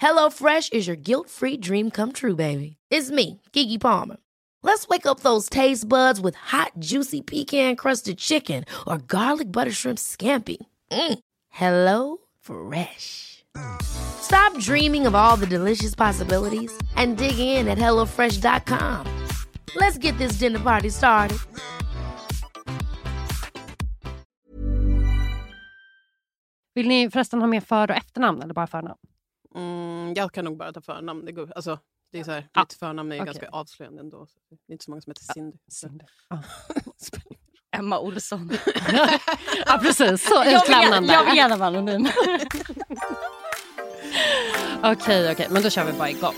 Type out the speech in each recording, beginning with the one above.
HelloFresh is your guilt-free dream come true, baby. It's me, Kiki Palmer. Let's wake up those taste buds with hot, juicy pecan-crusted chicken or garlic butter shrimp scampi. Mm. Hello Fresh. Stop dreaming of all the delicious possibilities and dig in at HelloFresh.com. Let's get this dinner party started. Vill ni förresten ha med för och efternamn eller bara förnamn? Mm, jag kan nog bara ta förnamn. Det, går, alltså, det är så här, Ja. Mitt förnamn är Okej. ganska avslöjande ändå. Det är inte så många som heter Cindy. Så- Ja. Emma Olsson. ja, precis. Så utlämnande. jag vill gärna vara anonym. Okej, okej, men då kör vi bara igång.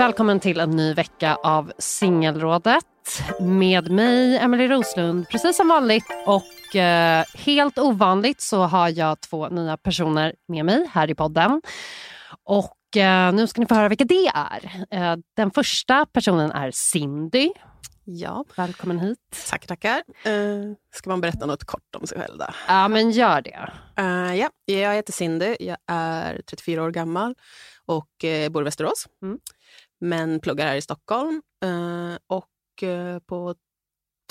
Välkommen till en ny vecka av Singelrådet med mig, Emily Roslund, precis som vanligt. Och eh, helt ovanligt så har jag två nya personer med mig här i podden. Och eh, nu ska ni få höra vilka det är. Eh, den första personen är Cindy. Ja, Välkommen hit. tack, tackar. Uh, ska man berätta något kort om sig själv då? Ja, men gör det. Eh, ja, jag heter Cindy, jag är 34 år gammal och eh, bor i Västerås. Mm. Men pluggar här i Stockholm. Eh, och på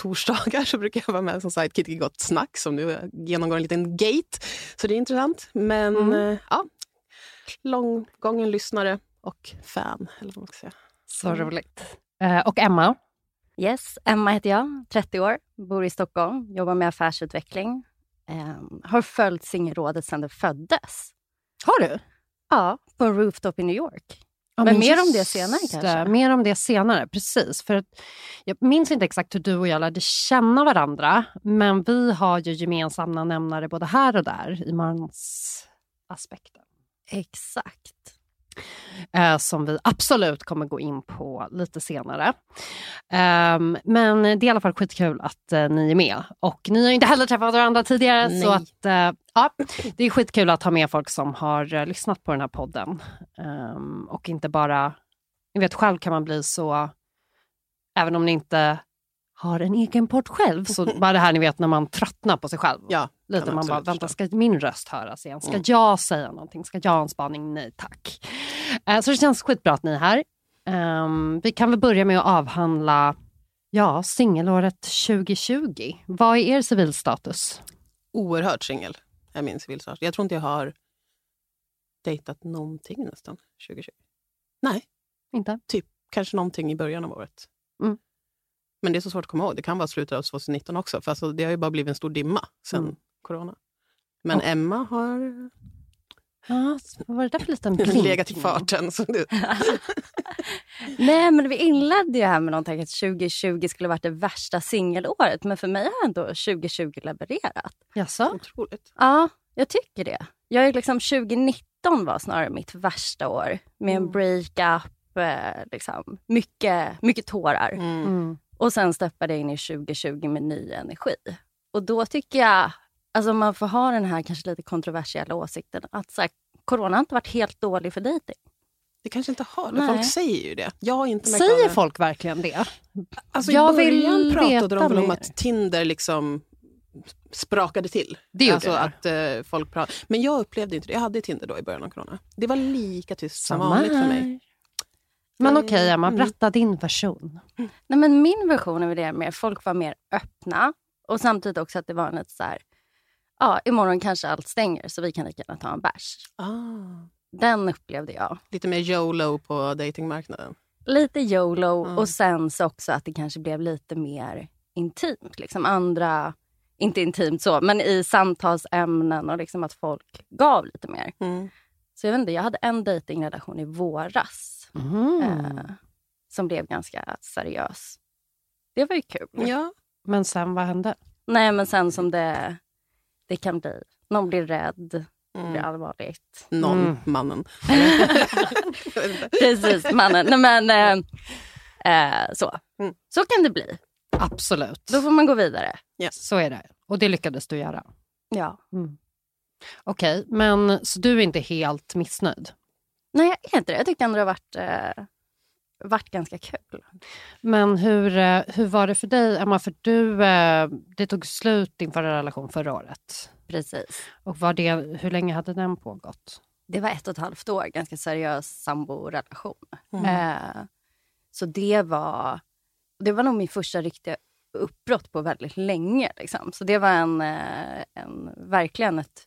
torsdagar så brukar jag vara med som sidekick i Gott snack som nu genomgår en liten gate. Så det är intressant. Men Mm. ja, långgången lyssnare och fan, eller vad man ska säga. Så roligt. Eh, och Emma. Yes, Emma heter jag, 30 år, bor i Stockholm, jobbar med affärsutveckling. Ehm, har följt Singelrådet sedan det föddes. Har du? Ja, på en rooftop i New York. Ja, Men mer om det senare kanske? Mer om det senare, precis. För jag minns inte exakt hur du och jag lärde känna varandra, men vi har ju gemensamma nämnare både här och där i mansaspekten. Exakt. Eh, som vi absolut kommer gå in på lite senare. Ehm, men det är i alla fall skitkul att eh, ni är med. Och ni har inte heller träffat varandra tidigare, så Nej. att, eh, ja, det är skitkul att ha med folk som har lyssnat på den här podden. Ehm, och inte bara... Ni vet, själv kan man bli så... Även om ni inte har en egen podd själv, så bara det här ni vet när man tröttnar på sig själv. Ja, Lite man bara, vänta ska min röst höras igen? Ska Mm. jag säga någonting? Ska jag ha en spaning? Nej tack. Eh, så det känns skitbra att ni är här. Ehm, vi kan väl börja med att avhandla ja, singelåret 2020. Vad är er civilstatus? Oerhört singel är min civilstart. Jag tror inte jag har dejtat någonting nästan 2020. Nej, Inte? kanske någonting i början av året. Mm. Men det är så svårt att komma ihåg. Det kan vara slutet av 2019 också. För alltså, det har ju bara blivit en stor dimma sen Mm. corona. Men Och- Emma har Ja, vad var det där för liten blinkning? legat i farten. Så det, Nej, men vi inledde ju här med någonting att 2020 skulle varit det värsta singelåret. Men för mig har ändå 2020 levererat. Jaså? otroligt. Ja, jag tycker det. Jag är liksom 2019 var snarare mitt värsta år med en Mm. breakup, eh, liksom, mycket, mycket tårar. Mm. Mm. Och sen steppade jag in i 2020 med ny energi. Och då tycker jag, alltså man får ha den här kanske lite kontroversiella åsikten att så här, corona har inte varit helt dålig för dejting. Det kanske inte har det. Folk säger ju det. Jag har inte märkt Säger det. folk verkligen det? Alltså, Jag I början vill pratade de väl om att Tinder liksom sprakade till. Det alltså det. att eh, folk pratade. Men jag upplevde inte det. Jag hade Tinder då i början av corona. Det var lika tyst som vanligt för mig. Men okej Emma, Mm. berätta din version. Nej, men min version av det är mer, folk var mer öppna och samtidigt också att det var lite så här, ja imorgon kanske allt stänger så vi kan lika gärna ta en bärs. Ah, Den upplevde jag. lite mer YOLO på datingmarknaden. Lite YOLO Mm. och sen så också att det kanske blev lite mer intimt. Liksom andra, inte intimt så, men i samtalsämnen och liksom att folk gav lite mer. Mm. Så jag vet inte, jag hade en dejtingrelation i våras Mm. eh, som blev ganska seriös. Det var ju kul. Ja. Men sen vad hände? Nej, men sen som det, det kan bli. Någon blir rädd, det blir Mm. allvarligt. Någon, Mm. mannen. Precis, mannen. Nej, men, eh, eh, så. Mm. så kan det bli. Absolut. Då får man gå vidare. Så är det. Och det lyckades du göra. Ja. Okej, men så du är inte helt missnöjd? Nej, jag är inte det. Jag tycker ändå det varit, eh, varit ganska kul. Men hur, eh, hur var det för dig, Emma? För du, eh, det tog slut din förra relation förra året. Precis. Och var det, hur länge hade den pågått? Det var ett och ett halvt år, ganska seriös samborelation. Mm. Eh, så det var, det var nog min första riktiga uppbrott på väldigt länge. Liksom. Så det var en, eh, en, verkligen ett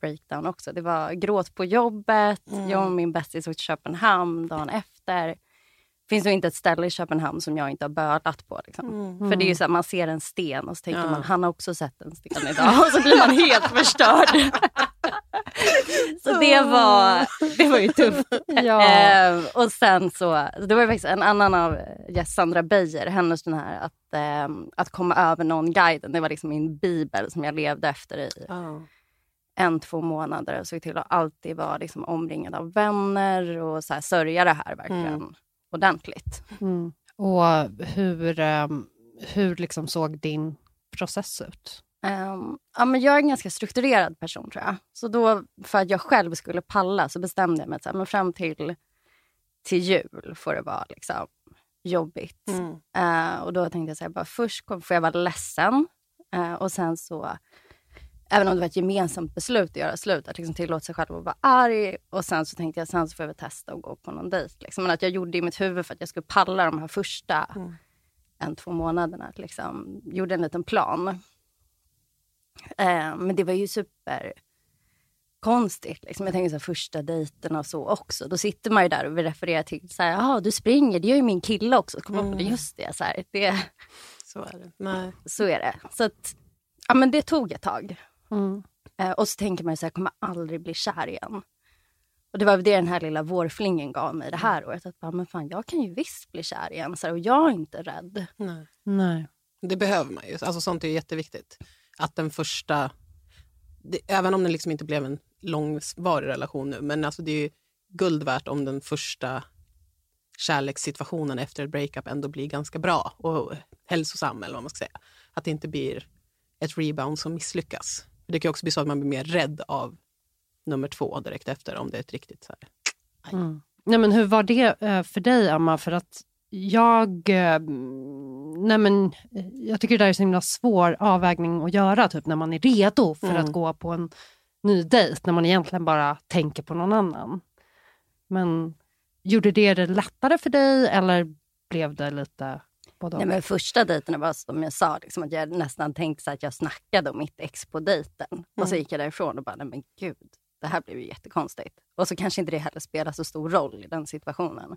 breakdown också. Det var gråt på jobbet, Mm. jag och min bästis åkte till Köpenhamn dagen efter. Det finns nog inte ett ställe i Köpenhamn som jag inte har bölat på. Liksom. Mm. För det är ju så att man ser en sten och så tänker Ja. man, han har också sett en sten idag. Och så blir man helt förstörd. så det var, det var ju tufft. Ja. Eh, och sen så, det var ju faktiskt en annan av yes, Sandra Beijer, hennes den här att, eh, att komma över någon guiden. Det var liksom min bibel som jag levde efter i Ja. En, två månader. Och såg till att alltid vara liksom omringad av vänner och så här, sörja det här verkligen Mm. ordentligt. Mm. Och hur, eh, hur liksom såg din process ut? Ehm, ja, men jag är en ganska strukturerad person tror jag. Så då, för att jag själv skulle palla så bestämde jag mig att men fram till, till jul får det vara liksom, jobbigt. Mm. Eh, och då tänkte jag så här, bara, först får jag vara ledsen Eh, och sen så, även om det var ett gemensamt beslut att göra slut, att liksom tillåta sig själv att vara arg. Och sen så tänkte jag, sen så får jag väl testa att gå på någon dejt. Liksom. Men att jag gjorde det i mitt huvud för att jag skulle palla de här första Mm. en, två månaderna. Att liksom, gjorde en liten plan. Eh, men det var ju super konstigt. Liksom. Jag tänker så här, första dejten och så också. Då sitter man ju där och vill referera till, så här, jaha du springer, det gör ju min kille också. Så kommer jag på det, Mm. just det, så, här, det, Så är det. Nej. så är det. Så att, ja men det tog ett tag. Mm. Eh, och så tänker man ju så här, jag kommer aldrig bli kär igen. Och det var det den här lilla vårflingen gav mig det här året. Att bara, men fan, jag kan ju visst bli kär igen. Så här, och jag är inte rädd. Nej. Nej. Det behöver man ju. Alltså, sånt är ju jätteviktigt. Att den första... Det, även om det liksom inte blev en långvarig relation nu, men alltså det är ju guld värt om den första kärlekssituationen efter ett breakup ändå blir ganska bra och hälsosam, eller vad man ska säga. Att det inte blir ett rebound som misslyckas. Det kan ju också bli så att man blir mer rädd av nummer två direkt efter om det är ett riktigt så här. Mm. Nej, men hur var det eh, för dig, Emma? För att jag, eh, nej men, eh, jag tycker det där är så himla svår avvägning att göra typ, när man är redo för Mm. att gå på en ny dejt, när man egentligen bara tänker på någon annan. Men gjorde det det lättare för dig eller blev det lite både och? Nej, men första dejten var som jag sa, liksom, att jag nästan tänkte så att jag snackade om mitt ex på dejten. Och så gick jag därifrån och bara, nej men gud, det här blev ju jättekonstigt. Och så kanske inte det heller spelar så stor roll i den situationen.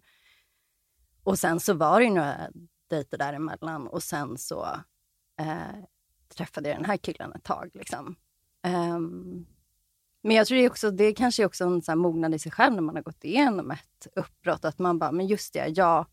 Och sen så var det ju några dejter däremellan och sen så eh, träffade jag den här killen ett tag. Liksom. Ehm, men jag tror det är också, det är kanske är också en så här mognad i sig själv när man har gått igenom ett uppbrott. Att man bara, men just det, jag,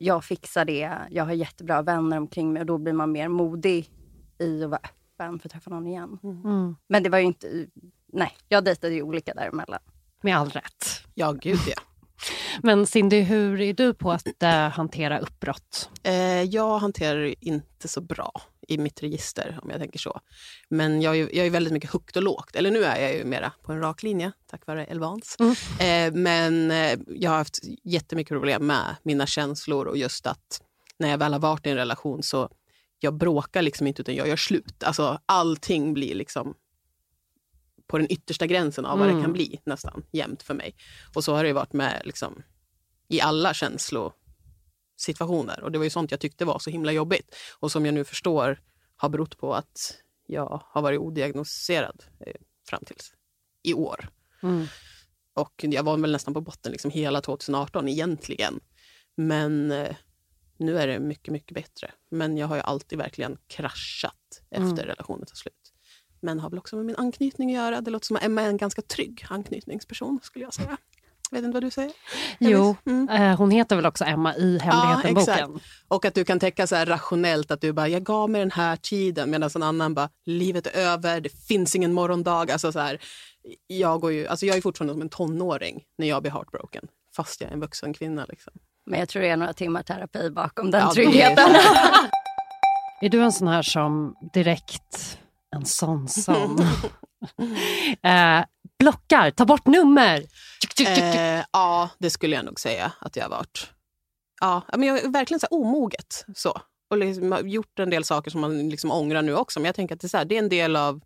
jag fixar det. Jag har jättebra vänner omkring mig och då blir man mer modig i att vara öppen för att träffa någon igen. Mm. Men det var ju inte, nej, jag dejtade ju olika däremellan. Med all rätt. Ja, gud ja. Men Cindy, hur är du på att eh, hantera uppbrott? Eh, jag hanterar det inte så bra i mitt register, om jag tänker så. Men jag är, jag är väldigt mycket högt och lågt. Eller nu är jag ju mera på en rak linje, tack vare Elvans. Mm. Eh, men eh, jag har haft jättemycket problem med mina känslor och just att när jag väl har varit i en relation så jag bråkar liksom inte utan jag gör slut. Alltså allting blir liksom på den yttersta gränsen av vad Mm. det kan bli nästan jämt för mig. Och så har det varit med liksom, i alla känslosituationer. Och det var ju sånt jag tyckte var så himla jobbigt. Och som jag nu förstår har berott på att jag har varit odiagnostiserad eh, fram tills i år. Mm. Och jag var väl nästan på botten liksom hela 2018 egentligen. Men eh, nu är det mycket, mycket bättre. Men jag har ju alltid verkligen kraschat efter Mm. relationen tar slut. Men har väl också med min anknytning att göra. Det låter som att Emma är en ganska trygg anknytningsperson skulle jag säga. Vet inte vad du säger? Jo, Mm. eh, hon heter väl också Emma i Hemligheten-boken. Och att du kan täcka så här rationellt att du bara, jag gav mig den här tiden medan en annan bara, livet är över, det finns ingen morgondag. Alltså så här, jag, går ju, alltså jag är fortfarande som en tonåring när jag blir heartbroken, fast jag är en vuxen kvinna. Liksom. Men jag tror det är några timmar terapi bakom den Ja, det är tryggheten. Är du en sån här som direkt, en sån som, eh, blockar, tar bort nummer? Eh, ja, det skulle jag nog säga att jag har varit. Ja, men jag är verkligen så här omoget. Så. Och liksom gjort en del saker som man liksom ångrar nu också. Men jag tänker att det är, så här, det är en del av...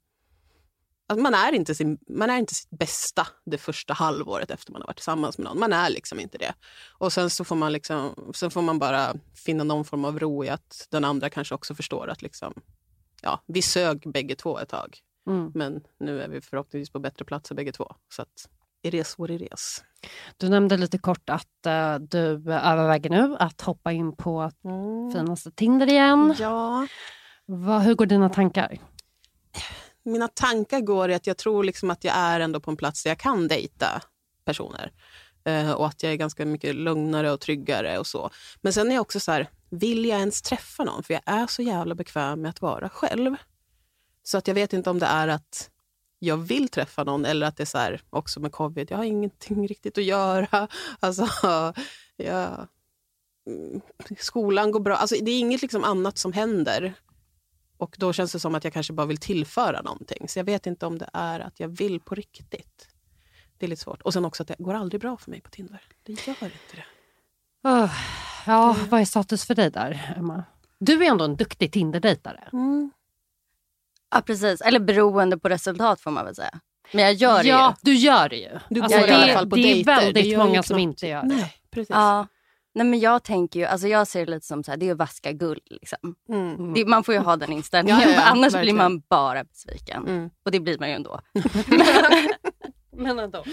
Alltså man, är inte sin, man är inte sitt bästa det första halvåret efter man har varit tillsammans med någon. Man är liksom inte det. Och sen så får man, liksom, sen får man bara finna någon form av ro i att den andra kanske också förstår att liksom, ja, vi sög bägge två ett tag. Mm. Men nu är vi förhoppningsvis på bättre platser bägge två. Så att is what it is. Du nämnde lite kort att eh, du överväger nu att hoppa in på finaste Tinder igen. Ja, Vad, hur går dina tankar? mina tankar går i att jag tror liksom att jag är ändå på en plats där jag kan dejta personer. Eh, och att jag är ganska mycket lugnare och tryggare och så. Men sen är jag också så här, vill jag ens träffa någon? För jag är så jävla bekväm med att vara själv. Så att jag vet inte om det är att jag vill träffa någon eller att det är så här, också med covid, jag har ingenting riktigt att göra. Alltså, jag, mm, skolan går bra. Alltså, det är inget liksom annat som händer. Och då känns det som att jag kanske bara vill tillföra någonting. Så jag vet inte om det är att jag vill på riktigt. Det är lite svårt. Och sen också att det går aldrig bra för mig på Tinder. Det gör inte det. Öh, ja, vad är status för dig där, Emma? Du är ändå en duktig Tinder-dejtare. Ja, precis. Eller beroende på resultat får man väl säga. Men jag gör det ja, ju. du gör det ju. Du Alltså, går i det, alla fall på det är dejter. Det väldigt gör ju många som knappt- inte gör det. Nej, precis. Ja. Nej, men jag tänker ju, alltså jag ser det lite som så här, det är att vaska guld. Liksom. Mm. Det, man får ju ha den inställningen, Ja, ja, ja, annars verkligen. blir man bara besviken. Mm. Och det blir man ju ändå. Men ändå.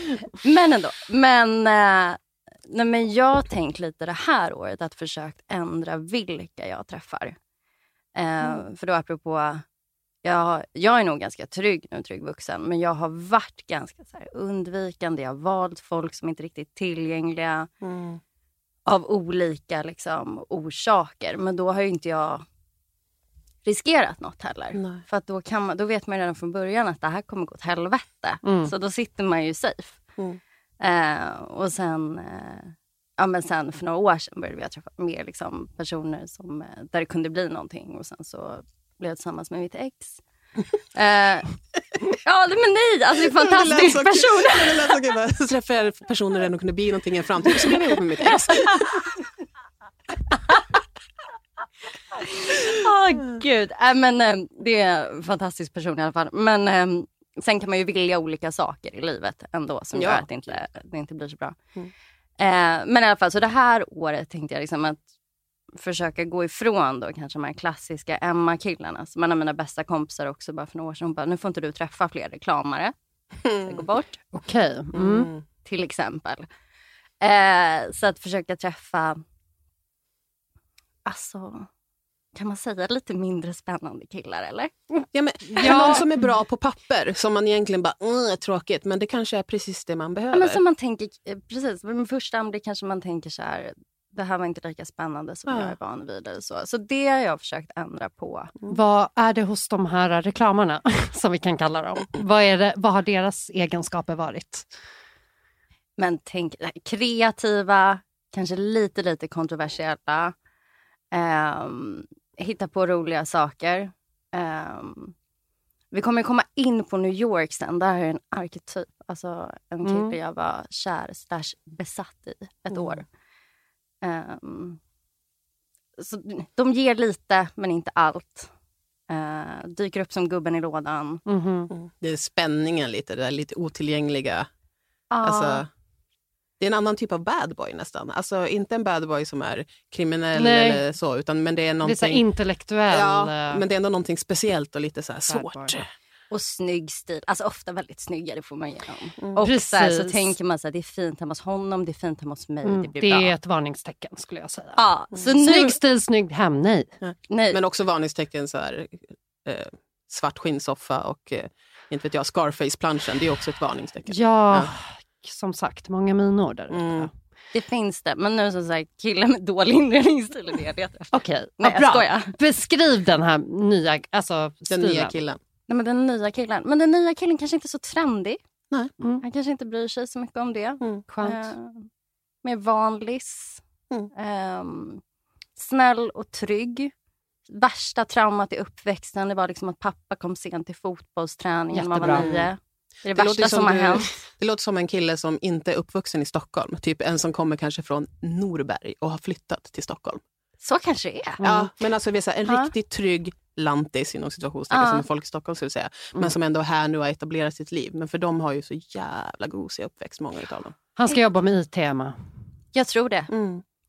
Men ändå. Men, eh, nej, men jag har tänkt lite det här året att försökt ändra vilka jag träffar. Eh, För då apropå, jag, jag är nog ganska trygg nu, trygg vuxen, men jag har varit ganska så undvikande. Jag har valt folk som inte är riktigt tillgängliga Mm. av olika liksom, orsaker. Men då har ju inte jag riskerat något heller. Nej. För att då, kan man, då vet man redan från början att det här kommer gå åt helvete. Mm. Så då sitter man ju safe. Mm. Eh, och sen, eh, ja, men sen för några år sedan började jag träffa mer liksom, personer som, eh, där det kunde bli någonting. Och sen så blev jag tillsammans med mitt ex. Eh, ja, men nej, alltså det är en fantastisk Det person. Det lät så kul. Bara, Så träffade jag personer där de kunde bli någonting i en framtid. Så blev jag ihop med mitt ex. Åh gud. Äh, men, eh, det är en fantastisk person i alla fall. Men eh, sen kan man ju vilja olika saker i livet ändå som Ja. gör att det inte, det inte blir så bra. Mm. Eh, men i alla fall, så det här året tänkte jag liksom att försöka gå ifrån då kanske de här klassiska Emma-killarna. Som en av mina bästa kompisar också bara för några år sedan. Hon bara, nu får inte du träffa fler reklamare. Det går bort Okej. Mm. Mm. till exempel. Eh, så att försöka träffa, alltså, kan man säga lite mindre spännande killar eller? Ja, men, Ja. Någon som är bra på papper, som man egentligen bara, mm, tråkigt, men det kanske är precis det man behöver. Ja, men som man tänker, eh, precis, med första anblick kanske man tänker så här, det här var inte lika spännande som Ja. jag är van vid. Eller så. så det har jag försökt ändra på. Vad är det hos de här reklamarna, som vi kan kalla dem? Vad, är det, vad har deras egenskaper varit? Men tänk, kreativa, kanske lite, lite kontroversiella. Um, hitta på roliga saker. Ehm, vi kommer komma in på New York sen. Där är en arketyp. Alltså en kille Mm. jag var kär slash besatt i ett Mm. år. Ehm, så de ger lite, men inte allt. Eh, dyker upp som gubben i lådan. Mhm. Mm. Det är spänningen lite, det där lite otillgängliga. Ja. Alltså, det är en annan typ av bad boy nästan. Alltså inte en bad boy som är kriminell Nej. eller så, utan men det är Det är någonting... så intellektuell. ja, eh, men det är ändå någonting speciellt och lite så här Bad boy. Och snygg stil. Alltså ofta väldigt snygga, det får man ge dem. Mm. Och så, här, så tänker man så här, det är fint hemma hos honom, det är fint hemma hos mig, mm, det blir det bra. är ett varningstecken skulle jag säga. Ja, så nu... Snygg stil, snygg hem, nej. Nej. Men också varningstecken så här, eh, svart skinnsoffa och eh, inte vet jag, Scarface-planschen. Det är också ett varningstecken. Ja, Ja. som sagt, många minor där ute. Mm. Det finns det. Men nu som sagt, killar med dålig inredningsstil är det jag letar efter. Okej, Nej, vad jag bra. skojar. Beskriv den här nya alltså, Den stilen. nya killen. Nej, men den nya killen. Men den nya killen kanske inte är så trendig. Nej. Mm. Han kanske inte bryr sig så mycket om det. Skönt. Eh, mer vanlis. Mm. Ehm, snäll och trygg. Värsta traumat i uppväxten det var liksom att pappa kom sent till fotbollsträningen när man var nio. Det är det, Det värsta som, som har hänt. Det låter som en kille som inte är uppvuxen i Stockholm. Typ en som kommer kanske från Norberg och har flyttat till Stockholm. Så kanske det är. Ja, men alltså vi här, en Ja. riktigt trygg lantis inom situationstecken Ja. som folk i Stockholm skulle säga. Mm. Men som ändå är här nu har etablerat sitt liv. Men för de har ju så jävla gosiga uppväxt, många utav dem. Han ska jobba med IT, Emma. Jag tror det.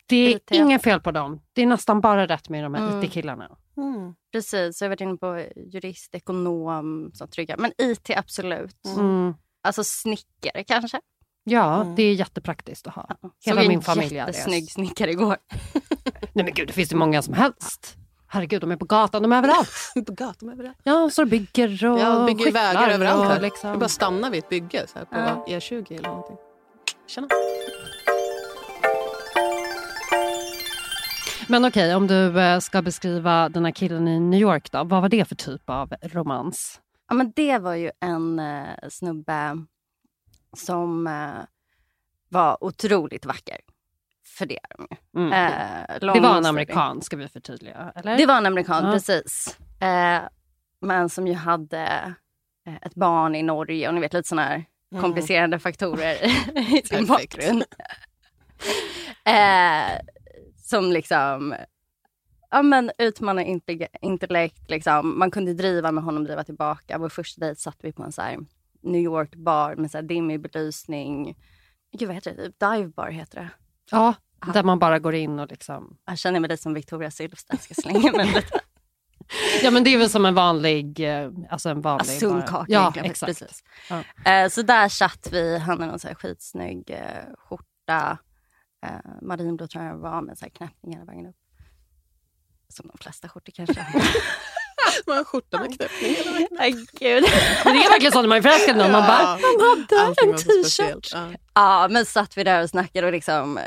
Det är IT. inget fel på dem. Det är nästan bara rätt med de här Mm. IT-killarna. Mm. Precis, jag har varit inne på jurist, ekonom, så trygga. Men IT absolut. Mm. Alltså snickare kanske. Ja, Mm. det är jättepraktiskt att ha. Såg Hela en min familj är det. jättesnygg snickare igår. Nej men gud, det finns ju många som helst. Herregud, de är på gatan, de är överallt. På gatan överallt. Ja, så bygger och Ja, bygger vägar överallt. Här. Liksom. Vi bara stannar vid ett bygge så här, på Ja. E20 eller någonting. Tjena. Men okej, om du eh, ska beskriva den här killen i New York då. Vad var det för typ av romans? Ja, men det var ju en eh, snubbe som eh, var otroligt vacker. För det är de ju. Mm. Eh, det var en amerikan, ska vi förtydliga. Eller? Det var en amerikan, Ja. precis. Eh, men som ju hade eh, ett barn i Norge och ni vet lite sådana här Mm. komplicerande faktorer i sin bakgrund. eh, som liksom ja, men utmanar inte- intellekt. Liksom. Man kunde driva med honom, driva tillbaka. Vår första dejt satt vi på en så här New York-bar med så här dimmig belysning. Gud, vad heter det? Typ Dive bar heter det. Ja, där man bara går in och liksom... Jag känner mig lite som Victoria Silvstedt. Ska slänga mig lite. Ja men det är väl som en vanlig... eh, Alltså en vanlig... bara- Sunkaka Ja, egentligen. exakt. Precis. Ja. Eh, så där satt vi. Han hade någon så här skitsnygg eh, skjorta. Marinblå tror jag var med så här knäppningar vägen upp. Som de flesta skjortor kanske. Det var en skjorta med knäppning. hela vägen. Gud. Men det är verkligen så när man är förälskad i någon. Man bara, Ja, allting en var t-shirt. Ja. Ja, men satt vi där och snackade och liksom eh,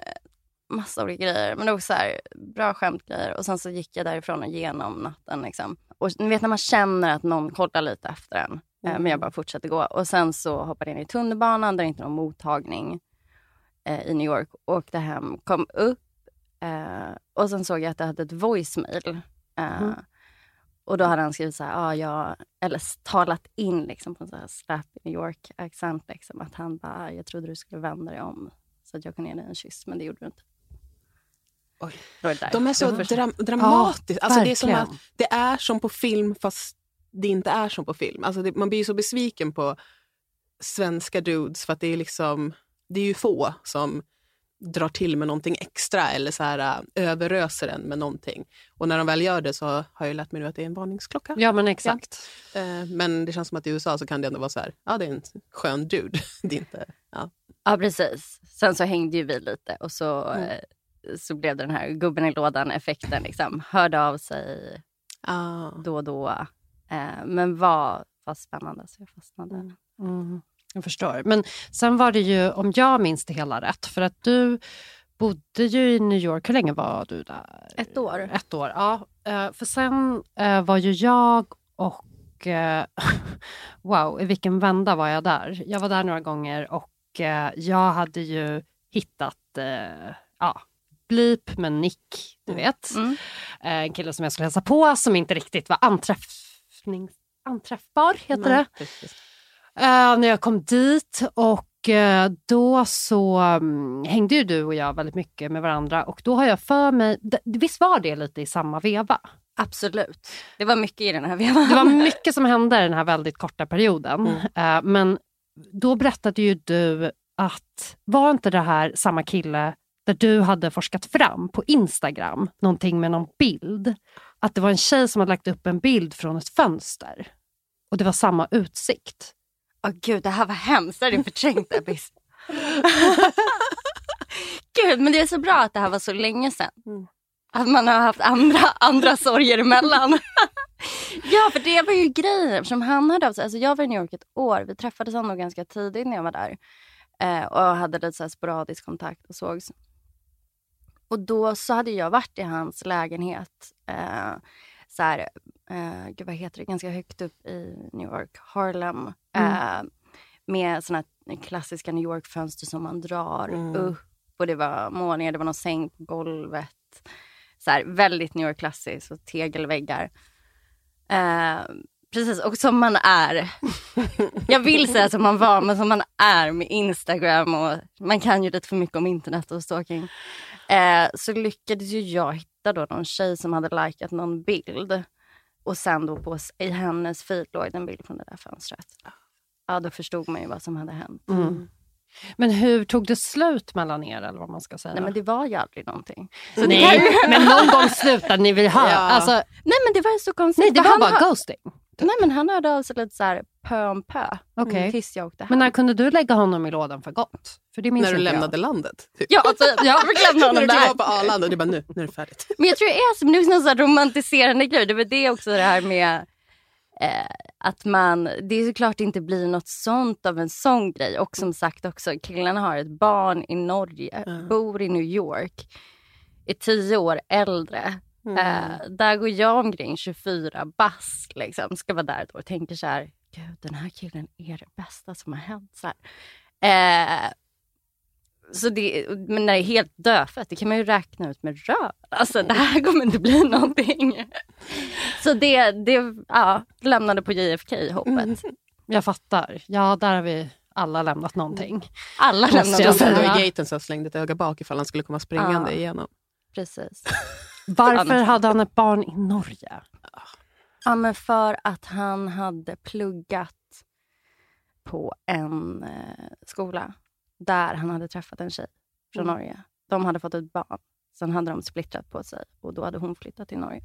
massa olika grejer. Men också så här, bra skämtgrejer. Och sen så gick jag därifrån och genom natten. Liksom. Och ni vet när man känner att någon kollar lite efter en. Eh, Men jag bara fortsatte gå. Och sen så hoppade jag in i tunnelbanan där det inte var någon mottagning eh, i New York. Åkte hem, kom upp. Eh, och sen såg jag att jag hade ett voicemail. Eh, Och då hade han skrivit så här, ah, jag, eller talat in liksom på en så här slap New York-accent. Liksom, att han bara, jag trodde du skulle vända dig om så att jag kunde ge dig en kyss, men det gjorde du inte. Oj. Är. De är så dram dramatiska. alltså det, är som att, det är som på film fast det inte är som på film. Alltså det, man blir ju så besviken på svenska dudes för att det är liksom det är ju få som drar till med någonting extra eller så här, äh, överöser en med någonting. Och när de väl gör det så har jag lärt mig nu att det är en varningsklocka. ja men exakt. Eh, Men det känns som att i USA så kan det ändå vara så här, ja det är en skön dude. Det inte, ja. Ja, precis. Sen så hängde ju vi lite och så, Mm. eh, så blev det den här gubben i lådan-effekten. Liksom. Hörde av sig Ah. då och då. Eh, men var, var spännande så jag fastnade. Mm, jag förstår. Men sen var det ju, om jag minns det hela rätt, för att du bodde ju i New York. Hur länge var du där? Ett år. Ett år, ja. Eh, För sen eh, var ju jag och... eh, Wow, i vilken vända var jag där? Jag var där några gånger och jag hade ju hittat ja, Blip med Nick, du vet. Mm. En kille som jag skulle hälsa på som inte riktigt var anträffnings, anträffbar, heter det. Nej, precis. Eh, när jag kom dit och eh, då så mm, hängde ju du och jag väldigt mycket med varandra och då har jag för mig, visst var det lite i samma veva? Absolut. Det var mycket i den här vevan. Det var mycket som hände den här väldigt korta perioden. Mm. Eh, men då berättade ju du att var inte det här samma kille där du hade forskat fram på Instagram, någonting med någon bild, att det var en tjej som hade lagt upp en bild från ett fönster och det var samma utsikt. Åh gud, det här var hemskt. Det jag förträngt Ebbis. gud, men det är så bra att det här var så länge sedan. Mm. Att man har haft andra, andra sorger emellan. ja, för det var ju grejen. Eftersom han hade sig, alltså jag var i New York ett år. Vi träffades ändå ganska tidigt när jag var där. Eh, och hade lite så här sporadisk kontakt och sågs. Och då så hade jag varit i hans lägenhet. Eh, så här, eh, gud vad heter det, ganska högt upp i New York, Harlem. Eh, med såna klassiska New York-fönster som man drar Mm. upp. Och det var målningar, det var någon säng på golvet. Så här, väldigt New York-klassiskt och tegelväggar. Eh, precis, och som man är. Jag vill säga som man var, men som man är med Instagram och man kan ju lite för mycket om internet och stalking. Eh, så lyckades ju jag hitta då någon tjej som hade likat någon bild. Och sen då på, i hennes feed låg det en bild från det där fönstret. Ja, då förstod man ju vad som hade hänt. Men hur tog det slut mellan er eller vad man ska säga? Nej men det var ju aldrig någonting. Nej, men någon gång slutade ni väl ha? Ja. Alltså, Nej men det var ju så konstigt. nej, det var han bara har- ghosting. Nej men han hörde av sig lite så här pö om pö. Okej. Tills jag åkte hem. Men när kunde du lägga honom i lådan för gott? För det minns När du inte lämnade landet. Typ. Ja, alltså, jag fick lämna När honom du klev där. av på Arlanda och du bara nu, nu är det färdigt. Men jag tror det är som är någon så här romantiserande grej. Det var det också det här med eh, att man, det är såklart inte blir något sånt av en sån grej. Och som sagt också, killarna har ett barn i Norge, Mm. bor i New York, är tio år äldre. Mm. Eh, där går jag omkring 24 bast, liksom, ska vara där då och tänker så här, gud den här killen är det bästa som har hänt. Så, här. Eh, så det, men när det är helt dödfött, det kan man ju räkna ut med röv. Alltså det här kommer inte bli någonting. Så det, det ja, lämnade på JFK hoppet. Jag fattar. Ja, där har vi alla lämnat någonting. Alla Måste lämnade jag då i gaten så slängde ett öga bak ifall han skulle komma springande Ja. igenom. Precis. Varför hade han ett barn i Norge? Ja, men för att han hade pluggat på en eh, skola där han hade träffat en tjej från Mm. Norge. De hade fått ett barn. Sen hade de splittrat på sig och då hade hon flyttat till Norge.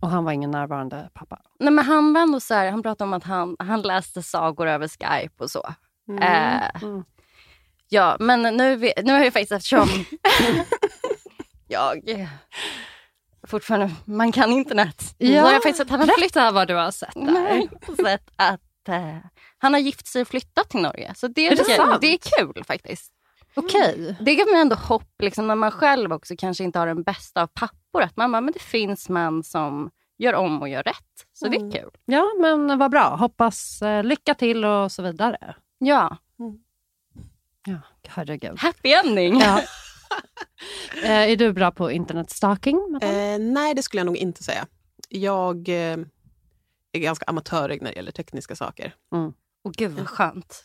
Och han var ingen närvarande pappa. Nej, men han var ändå så här, han pratade om att han, han läste sagor över Skype och så. Mm. Eh, Mm. ja, men nu, nu har jag faktiskt eftersom jag fortfarande, man kan internet. Ja, Så har jag faktiskt att han har flyttat vad du har sett där. Nej, sett att eh, han har gift sig och flyttat till Norge. Så det, Är det jag- det är kul faktiskt. Okej. Det gav mig ändå hopp liksom, när man själv också kanske inte har den bästa av pappor. Att man bara, men det finns män som gör om och gör rätt. Så det är kul. Ja, men vad bra. Hoppas eh, lycka till och så vidare. Ja, Ja, herregud. happy ending. Ja. Eh, är du bra på internetstalking? Eh, nej, det skulle jag nog inte säga. Jag eh, är ganska amatörig när det gäller tekniska saker. Och gud vad skönt.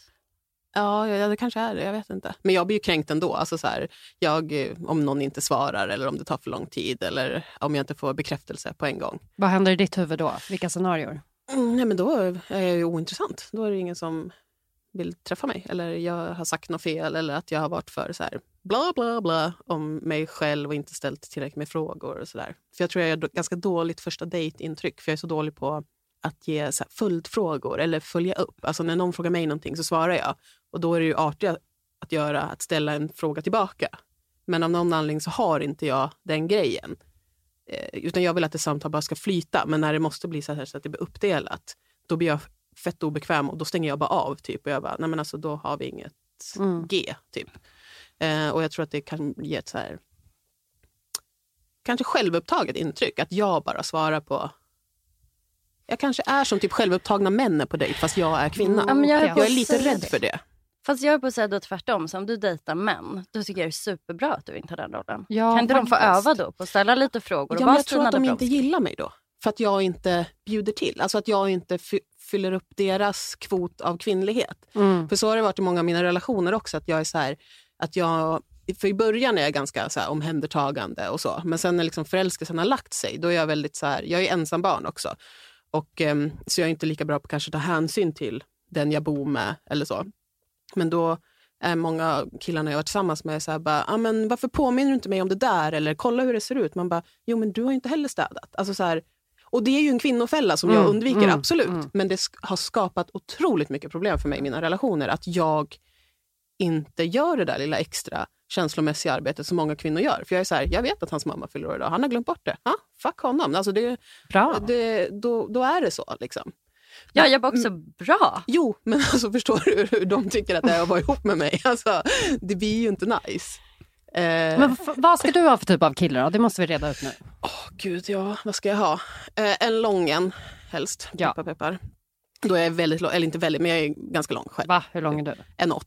Ja, ja, det kanske är det. Jag vet inte. Men jag blir ju kränkt ändå. Alltså så här, jag, eh, om någon inte svarar eller om det tar för lång tid eller om jag inte får bekräftelse på en gång. Vad händer i ditt huvud då? Vilka scenarier? Mm, nej, men då är jag ju ointressant. Då är det ingen som vill träffa mig. Eller jag har sagt något fel eller att jag har varit för så här bla bla bla om mig själv och inte ställt tillräckligt med frågor. och så där. För Jag tror jag gör ganska dåligt första dejtintryck för jag är så dålig på att ge så här följdfrågor eller följa upp. Alltså när någon frågar mig någonting så svarar jag och då är det ju artigt att göra att ställa en fråga tillbaka. Men av någon anledning så har inte jag den grejen. Eh, utan jag vill att ett samtal bara ska flyta. Men när det måste bli så, här så att det blir uppdelat, då blir jag fett obekväm och då stänger jag bara av. Typ. Och jag bara, nej men alltså då har vi inget Mm. G. Typ. Eh, och jag tror att det kan ge ett så här kanske självupptaget intryck. Att jag bara svarar på jag kanske är som typ självupptagna män på dejt fast jag är kvinna. Ja, men jag, Jag är lite rädd för det. Fast jag är på att säga då tvärtom. Så om du dejtar män, då tycker jag det är superbra att du inte har den rollen. Ja, kan inte de få faktiskt. öva då på att ställa lite frågor? Och Ja, men jag tror att de inte gillar mig då. För att jag inte bjuder till. Alltså att jag inte fyller upp deras kvot av kvinnlighet. Mm. För så har det varit i många av mina relationer också. Att jag är så här, att jag, för i början är jag ganska så här omhändertagande och så. Men sen när liksom förälskelsen har lagt sig, då är jag väldigt så här, jag är ensam barn också. Och, ehm, så jag är inte lika bra på kanske att ta hänsyn till den jag bor med eller så. Men då eh, många killarna jag varit tillsammans med så här, bara, ah, men varför påminner du inte mig om det där? Eller kolla hur det ser ut. Man bara, jo men du har ju inte heller städat. Alltså, så här, och det är ju en kvinnofälla som jag Mm, undviker, mm, absolut. mm. Men det sk- har skapat otroligt mycket problem för mig i mina relationer. Att jag inte gör det där lilla extra känslomässiga arbetet som många kvinnor gör. För jag är så här, jag vet att hans mamma fyller år idag. Han har glömt bort det. Ah, fuck honom. Alltså det, Bra. det, då, då är det så. Liksom. Jag jobbar också bra. Jo, men alltså, förstår du hur de tycker att det är att vara ihop med mig? Alltså, det blir ju inte nice. Eh, Men vad ska du ha för typ av kille då? Det måste vi reda ut nu. åh, gud, ja, vad ska jag ha? Eh, en lång en, helst. Ja. Peppar, peppar. Då är jag väldigt lång, eller inte väldigt, men jag är ganska lång själv. Va? Hur lång är du? 1,80.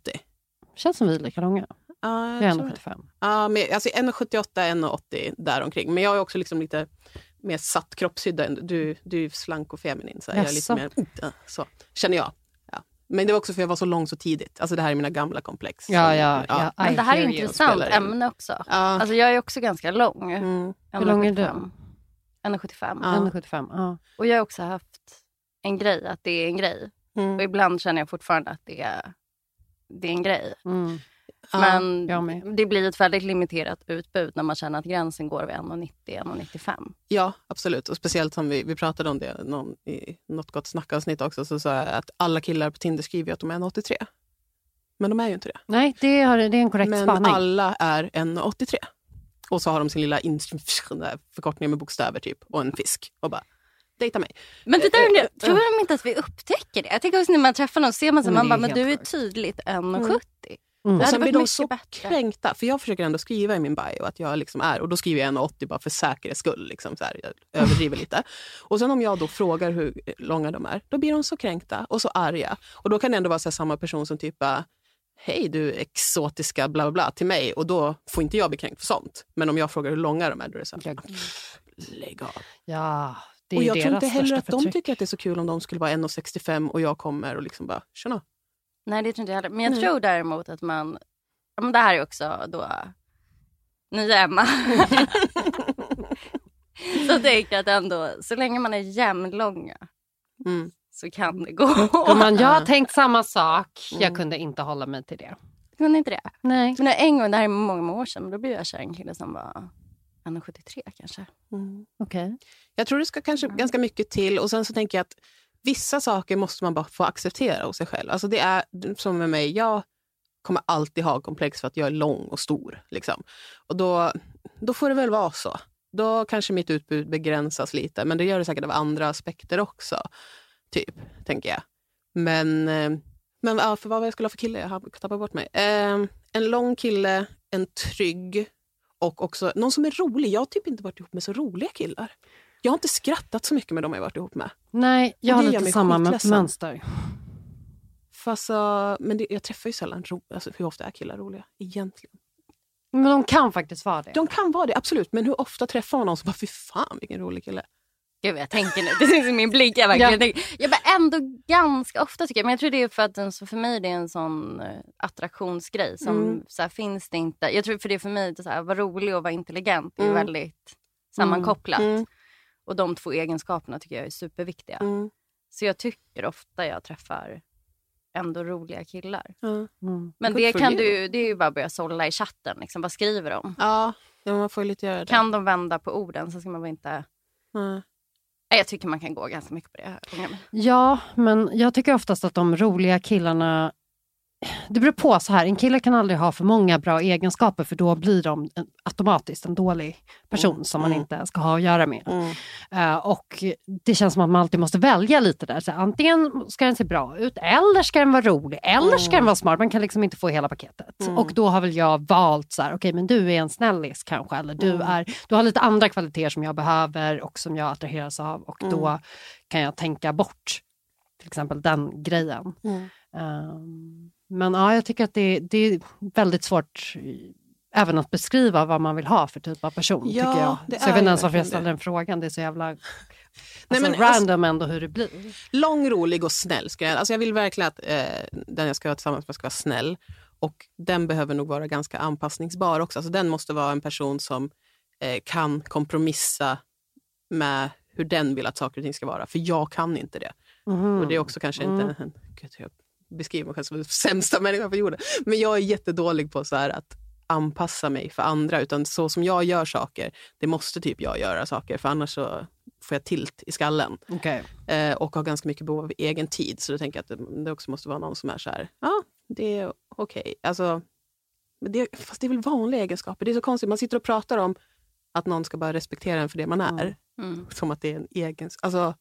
Känns som vi är lika långa. Ja, Jag är jag tror det. 1,75. Ja, men, alltså 1,78, 1,80 däromkring. Men jag är också liksom lite mer satt kroppshydda. Du, du är slank och feminin. Så jag är lite mer, uh, så känner jag. Men det var också för att jag var så lång så tidigt. Alltså det här är mina gamla komplex. Ja, Så, ja, ja. Men I det här är ett intressant ämne också. Ja. Alltså jag är också ganska lång. Mm. Hur lång är du? 1,75. 1,75. Ja. 1,75. Ja. Och jag har också haft en grej, att det är en grej. Mm. Och ibland känner jag fortfarande att det är, det är en grej. Mm. Ja. Men det blir ett väldigt limiterat utbud när man känner att gränsen går vid 1,90-1,95. Ja, absolut. Och speciellt som vi, vi pratade om det någon, i något gott snackavsnitt också, så sa jag att alla killar på Tinder skriver att de är 1,83. Men de är ju inte det. Nej, det, har, det är en korrekt Men spaning. alla är 1,83. Och så har de sin lilla in- förkortning med bokstäver typ och en fisk. Och bara, dejta mig. Men det där, Eh, undrar- eh, tror de inte att vi upptäcker det? Jag tänker också när man träffar någon ser man så Men man bara, men du är tydligt 1,70. Mm. Det Och sen blir de så bättre. kränkta. För jag försöker ändå skriva i min bio att jag liksom är, och då skriver jag 1,80 bara för säkerhets skull. Liksom, så här, jag överdriver lite. Och sen om jag då frågar hur långa de är, då blir de så kränkta och så arga. Och då kan det ändå vara så här, samma person som typ Hej du exotiska bla bla bla till mig och då får inte jag bli kränkt för sånt. Men om jag frågar hur långa de är då är det så här, Ja. lägg av. Ja, det är Och jag tror inte heller att de förtryck. tycker att det är så kul om de skulle vara 1,65 och jag kommer och liksom bara, tjena. Nej, det tror inte jag heller. Men jag tror däremot att man... Ja, men det här är också då nya Emma. så jag tänker att ändå, så länge man är jämnlånga Mm. så kan det gå. Gumman, jag har tänkt samma sak. Jag Mm. kunde inte hålla mig till det. Kunde inte det? Nej. Men en gång, det här är många, många år sedan, men då blev jag kär i en kille som var 1,73 kanske. Mm. Okej. Jag tror det ska kanske ganska mycket till. Och sen så tänker jag att vissa saker måste man bara få acceptera hos sig själv. Alltså det är som med mig, jag kommer alltid ha komplex för att jag är lång och stor. Liksom. Och då, då får det väl vara så. Då kanske mitt utbud begränsas lite, men det gör det säkert av andra aspekter också. Typ, tänker jag. Men, eh, men ja, för vad var jag skulle ha för kille? Jag har tappat bort mig. Eh, en lång kille, en trygg och också någon som är rolig. Jag har typ inte varit ihop med så roliga killar. Jag har inte skrattat så mycket med dem jag varit ihop med. Nej, jag har lite samma mönster. Fast, så- men det, jag träffar ju sällan ro, alltså, hur ofta är killar roliga egentligen? Men de kan faktiskt vara det. De kan vara det, absolut. Men hur ofta träffar man någon som bara, fy fan vilken rolig kille. Gud, jag tänker nu. Det syns i min blick. Jag, verkligen Ja. jag bara ändå ganska ofta tycker jag. Men jag tror det är för att den, för mig det är en sån eh, attraktionsgrej. Som Mm. så här, finns det inte. Jag tror för det är för mig, det är så här, vara rolig och vara intelligent är Mm. väldigt sammankopplat. Mm. Och de två egenskaperna tycker jag är superviktiga. Mm. Så jag tycker ofta jag träffar ändå roliga killar. Mm. Men det kan du, det är ju bara att börja sålla i chatten. Liksom. Vad skriver de? Ja, man får ju lite göra det. Kan de vända på orden så ska man väl inte... Nej, Jag tycker man kan gå ganska mycket på det. här. Ja, men jag tycker oftast att de roliga killarna... Det beror på så här, en kille kan aldrig ha för många bra egenskaper för då blir de automatiskt en dålig person Mm, som man mm. inte ska ha att göra med. Mm. Eh, och det känns som att man alltid måste välja lite där. Så antingen ska den se bra ut, eller ska den vara rolig, eller ska den vara smart. Man kan liksom inte få hela paketet. Mm. Och då har väl jag valt så här, okej men du är en snällis kanske, eller du, Mm. är, du har lite andra kvaliteter som jag behöver och som jag attraheras av och då Mm. kan jag tänka bort till exempel den grejen. Mm. Men ja, jag tycker att det, det är väldigt svårt eh, även att beskriva vad man vill ha för typ av person. Ja, tycker jag. det Så jag vet inte ens varför jag ställer den frågan. Det är så jävla alltså, men alltså- random ändå hur det blir. Lång, rolig och snäll. Ska jag, alltså jag vill verkligen att eh, den jag ska vara tillsammans med ska vara snäll. Och den behöver nog vara ganska anpassningsbar också. Alltså den måste vara en person som eh, kan kompromissa med hur den vill att saker och ting ska vara. För jag kan inte det. Mhm. Och det är också kanske Mm. inte... En, gud, beskriver mig själv som den sämsta människan på jorden. Men jag är jättedålig på så att anpassa mig för andra. Utan så som jag gör saker, det måste typ jag göra saker. För annars så får jag tilt i skallen. Okay. Eh, och har ganska mycket behov av egen tid. Så då tänker jag att det, det också måste vara någon som är så här, ja, det är okej. Okay. Alltså, det, fast det är väl vanliga egenskaper. Det är så konstigt, man sitter och pratar om att någon ska bara respektera en för det man är. Mm. Som att det är en egen... Alltså,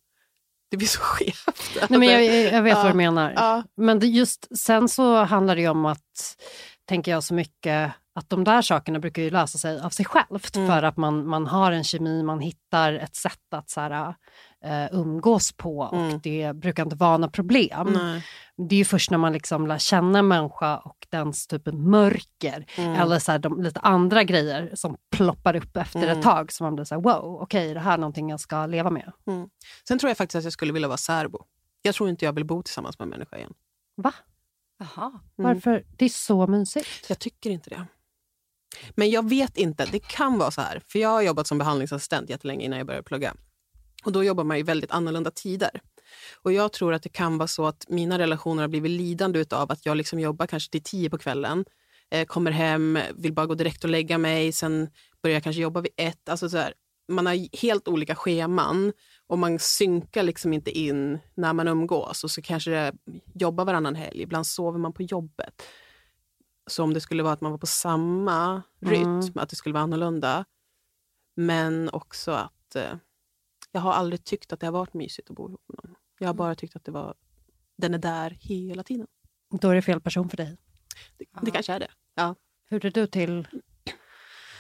det blir så skevt. Nej, men jag, jag vet ja, vad du menar. Ja. Men just sen så handlar det ju om att, tänker jag så mycket, att de där sakerna brukar ju lösa sig av sig självt mm. för att man, man har en kemi, man hittar ett sätt att så här, uh, umgås på och mm. det brukar inte vara några problem. Nej. Det är ju först när man liksom lär känna en människa och dens typ mörker mm. eller så här, de, lite andra grejer som ploppar upp efter mm. ett tag som man blir så här, wow, okej, okay, det här är någonting jag ska leva med. Mm. Sen tror jag faktiskt att jag skulle vilja vara särbo. Jag tror inte jag vill bo tillsammans med en människa igen. Va? Jaha. Mm. Varför? Det är så mysigt. Jag tycker inte det. Men jag vet inte. Det kan vara så här. För Jag har jobbat som behandlingsassistent jättelänge innan jag började plugga. Och Då jobbar man i väldigt annorlunda tider. Och Jag tror att det kan vara så att mina relationer har blivit lidande av att jag liksom jobbar kanske till tio på kvällen, eh, kommer hem, vill bara gå direkt och lägga mig, sen börjar jag kanske jobba vid ett. Alltså så här, man har helt olika scheman och man synkar liksom inte in när man umgås och så kanske det jobbar varannan helg. Ibland sover man på jobbet. Så om det skulle vara att man var på samma rytm, mm. att det skulle vara annorlunda. Men också att eh, jag har aldrig tyckt att det har varit mysigt att bo ihop med någon. Jag har bara tyckt att det var, den är där hela tiden. Då är det fel person för dig? Det, det kanske är det. Ja. Hur är du till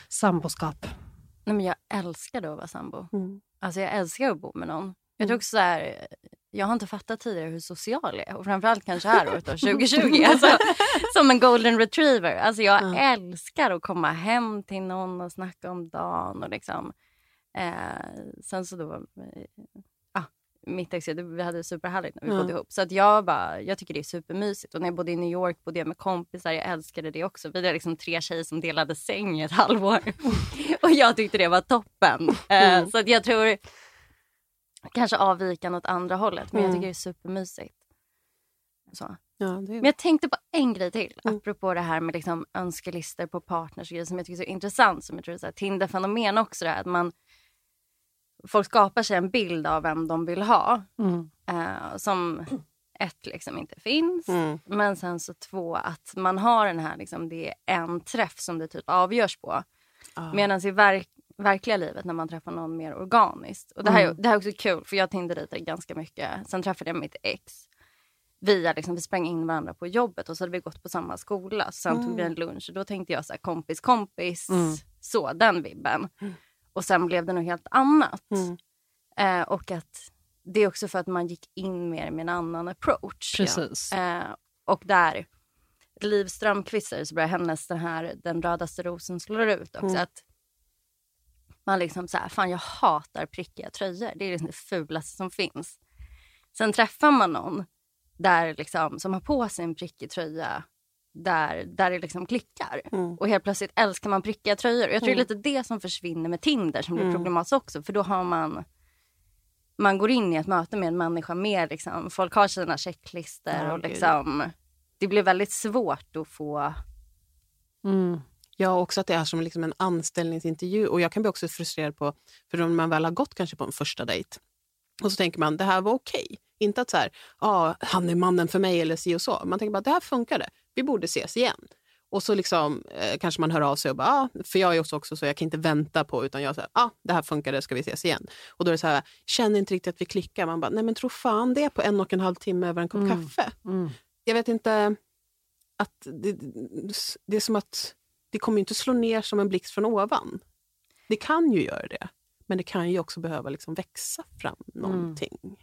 samboskap? Nej, men jag älskar att vara sambo. Mm. Alltså jag älskar att bo med någon. Jag tror mm. också så här, jag har inte fattat tidigare hur social jag är. Och framförallt kanske här året 2020. Alltså, som en golden retriever. Alltså jag mm. älskar att komma hem till någon och snacka om dagen. Och liksom, eh, sen så då... Eh, ah, mitt ex, vi hade superhärligt när vi bodde ihop. Så att jag, bara, jag tycker det är supermysigt. Och när jag bodde i New York bodde jag med kompisar. Jag älskade det också. Vi var liksom tre tjejer som delade säng i ett halvår. och jag tyckte det var toppen. Eh, mm. Så att jag tror kanske avvikande åt andra hållet. Men mm. jag tycker det är supermysigt. Så. Ja, det... Men jag tänkte på en grej till. Mm. Apropå det här med liksom önskelistor på partners och grejer som jag tycker är så intressant. Som jag tror är Tinder-fenomen också. Här, att man, folk skapar sig en bild av vem de vill ha. Mm. Uh, som ett liksom inte finns. Mm. Men sen så två att man har den här, liksom, det är en träff som det typ avgörs på. Ah. Medan i verk verkliga livet när man träffar någon mer organiskt. Och det, här, mm. det här är också kul för jag Tinder ganska mycket. Sen träffade jag mitt ex. Via, liksom, vi sprang in varandra på jobbet och så hade vi gått på samma skola. Sen mm. tog vi en lunch och då tänkte jag så här, kompis kompis. Mm. Så, den vibben. Mm. Och sen blev det något helt annat. Mm. Eh, och att det är också för att man gick in mer med en annan approach. Precis. Ja. Eh, och där, Liv Strömquist så börjar hennes den här Den rödaste rosen slår ut också. Mm. Att man liksom så här, fan jag hatar prickiga tröjor. Det är liksom det fulaste som finns. Sen träffar man någon där liksom, som har på sig en prickig tröja där, där det liksom klickar. Mm. Och helt plötsligt älskar man prickiga tröjor. Jag tror mm. det är lite det som försvinner med Tinder som blir mm. problematiskt också. För då har man man går in i ett möte med en människa mer liksom, folk har sina checklistor ja, och liksom, det blir väldigt svårt att få mm. Ja, också att det är som liksom en anställningsintervju. Och Jag kan bli också frustrerad på, för om man väl har gått kanske på en första dejt och så tänker man det här var okej. Okay. Inte att så här, ah, han är mannen för mig eller si och så. Man tänker bara det här funkade, vi borde ses igen. Och så liksom, eh, kanske man hör av sig och bara, ah, för jag är också, också så jag kan inte vänta på utan jag säger, ah, det här funkade, ska vi ses igen? Och då är det så här, känner inte riktigt att vi klickar. Man bara, nej men tro fan det på en och en halv timme över en kopp mm. kaffe. Mm. Jag vet inte, att det, det är som att det kommer inte slå ner som en blixt från ovan. Det kan ju göra det, men det kan ju också behöva liksom växa fram mm. någonting. Mm.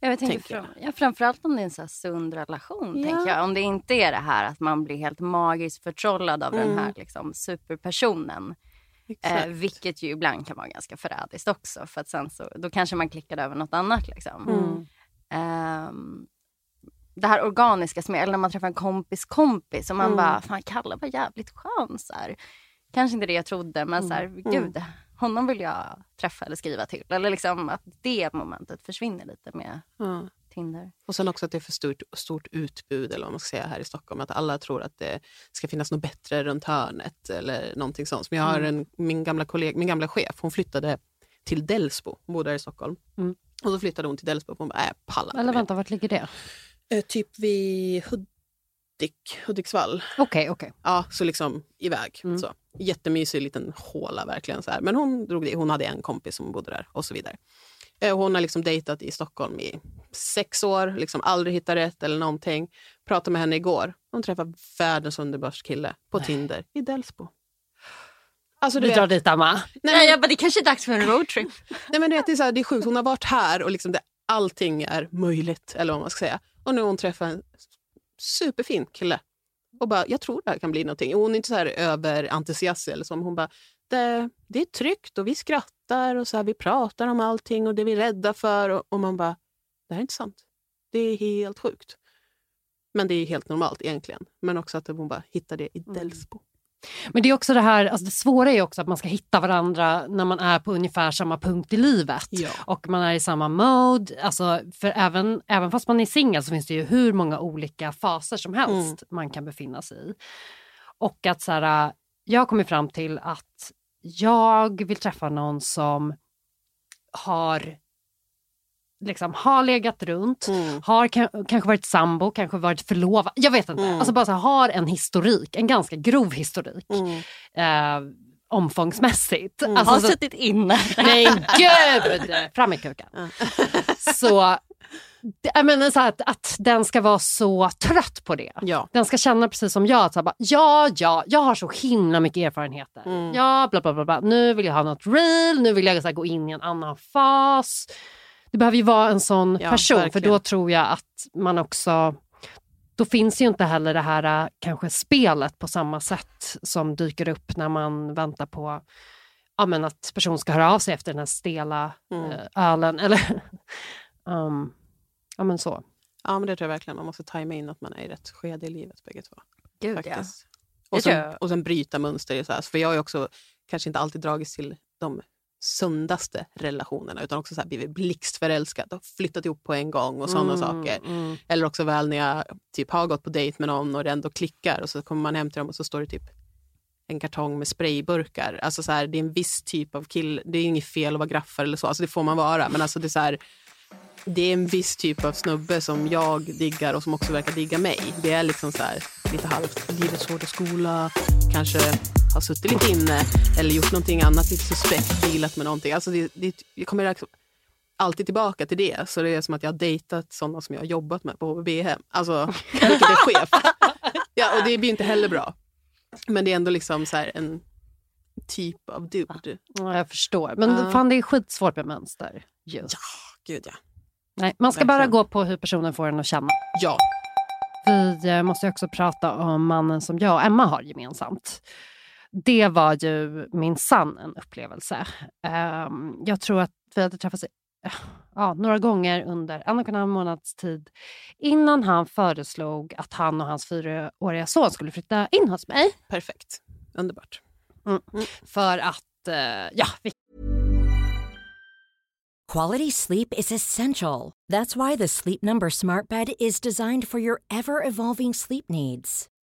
Jag tänker fram, ja, framförallt om det är en så sund relation. Ja. Tänker jag. Om det inte är det här att man blir helt magiskt förtrollad av mm. den här liksom, superpersonen. Eh, vilket ju ibland kan vara ganska förrädiskt också. För att sen så, då kanske man klickar över något annat. Liksom. Mm. Um, det här organiska som är, eller när man träffar en kompis kompis och man mm. bara, fan Kalle var jävligt skön. Så här. Kanske inte det jag trodde men mm. så här, mm. gud, honom vill jag träffa eller skriva till. Eller liksom att det momentet försvinner lite med mm. Tinder. Och sen också att det är för stort, stort utbud eller vad man ska säga här i Stockholm. Att alla tror att det ska finnas något bättre runt hörnet eller någonting sånt. Men jag har en, min, gamla kolleg, min gamla chef, hon flyttade till Delsbo. Hon bodde här i Stockholm. Mm. Och så flyttade hon till Delsbo och hon bara, äh, pallar Eller mer." vänta, vart ligger det? Eh, Typ vid Hudik, Hudiksvall. Okej, okej. Ja, så liksom iväg. Mm. Så. Jättemysig liten håla verkligen. Så här. Men hon drog det. Hon hade en kompis som bodde där och så vidare. Eh, Hon har liksom dejtat i Stockholm i sex år, liksom aldrig hittat rätt eller någonting. Pratade med henne igår. Hon träffade världens underbars kille på Tinder i Delsbo. Alltså, du Vi vet, drar dit Emma. nej, Nej, jag bara, det kanske är dags för en roadtrip. nej, men du vet, det, är så här, det är sjukt. Hon har varit här och liksom det, allting är möjligt. Eller vad man ska säga. Och nu har hon träffat en superfin kille. Och bara, jag tror det här kan bli någonting. Hon är inte så här överentusiastisk eller så. Hon bara, det, det är tryggt och vi skrattar och så här, vi pratar om allting och det vi är rädda för. Och, och man bara, det här är inte sant. Det är helt sjukt. Men det är helt normalt egentligen. Men också att hon bara hittar det i Delsbo. Men det är också det här, alltså det svåra är också att man ska hitta varandra när man är på ungefär samma punkt i livet. Ja. Och man är i samma mode. Alltså, för även, även fast man är singel så finns det ju hur många olika faser som helst man kan befinna sig i. Och att så här, jag har kommit fram till att jag vill träffa någon som har liksom har legat runt, Mm. har ka- kanske varit sambo, kanske varit förlovad. Jag vet inte. Mm. Alltså bara så här, har en historik, en ganska grov historik. Mm. Eh, omfångsmässigt. Mm. Alltså, har så, suttit inne. nej gud! Fram med kuken. Så, det- jag menar så att, att den ska vara så trött på det. Ja. Den ska känna precis som jag. Att så bara, ja, ja, jag har så himla mycket erfarenheter. Mm. Ja, bla, bla, bla, bla. Nu vill jag ha något real, nu vill jag så gå in i en annan fas. Det behöver ju vara en sån Ja, person för verkligen. då tror jag att man också då finns ju inte heller det här äh, kanske spelet på samma sätt som dyker upp när man väntar på ja, men att personen ska höra av sig efter den här stela Mm. eh, ölen. Eller, um, ja men så. ja, men det tror jag verkligen. Man måste tajma in att man är i rätt skede i livet bägge två. Gud, ja. faktiskt. Och, sen, jag. och sen bryta mönster. Så här. För jag har ju också kanske inte alltid dragits till de sundaste relationerna utan också så här blivit blixtförälskad och flyttat ihop på en gång och sådana saker. Mm. Eller också väl när jag typ har gått på dejt med någon och det ändå klickar och så kommer man hem till dem och så står det typ en kartong med sprayburkar. Alltså så här, det är en viss typ av kill. Det är inget fel att vara graffare eller så, alltså det får man vara. Men alltså det är så här, det är en viss typ av snubbe som jag diggar och som också verkar digga mig. Det är liksom så här, lite halvt livets hårda skola, kanske har suttit lite inne eller gjort någonting annat lite suspekt, dealat med någonting. Alltså det, det, jag kommer liksom alltid tillbaka till det. Så det är som att jag har dejtat sådana som jag har jobbat med på HVB-hem. Alltså, vilket är chef. Ja, och det blir inte heller bra. Men det är ändå liksom så en typ av dude. Ja, jag förstår. Men Ja. fan det är skitsvårt med mönster. Just. Ja, gud ja. Nej, man ska bara gå på hur personen får en att känna. Ja, Vi eh, måste ju också prata om mannen som jag och Emma har gemensamt. Det var ju minsann en upplevelse. Ehm, jag tror att vi hade träffats ja, några gånger under en och en halv månads tid innan han föreslog att han och hans fyraåriga son skulle flytta in hos mig. perfekt. Underbart. För att, eh, ja, vi Quality sleep is essential. That's why the Sleep Number Smart Bed is designed for your ever evolving sleep needs.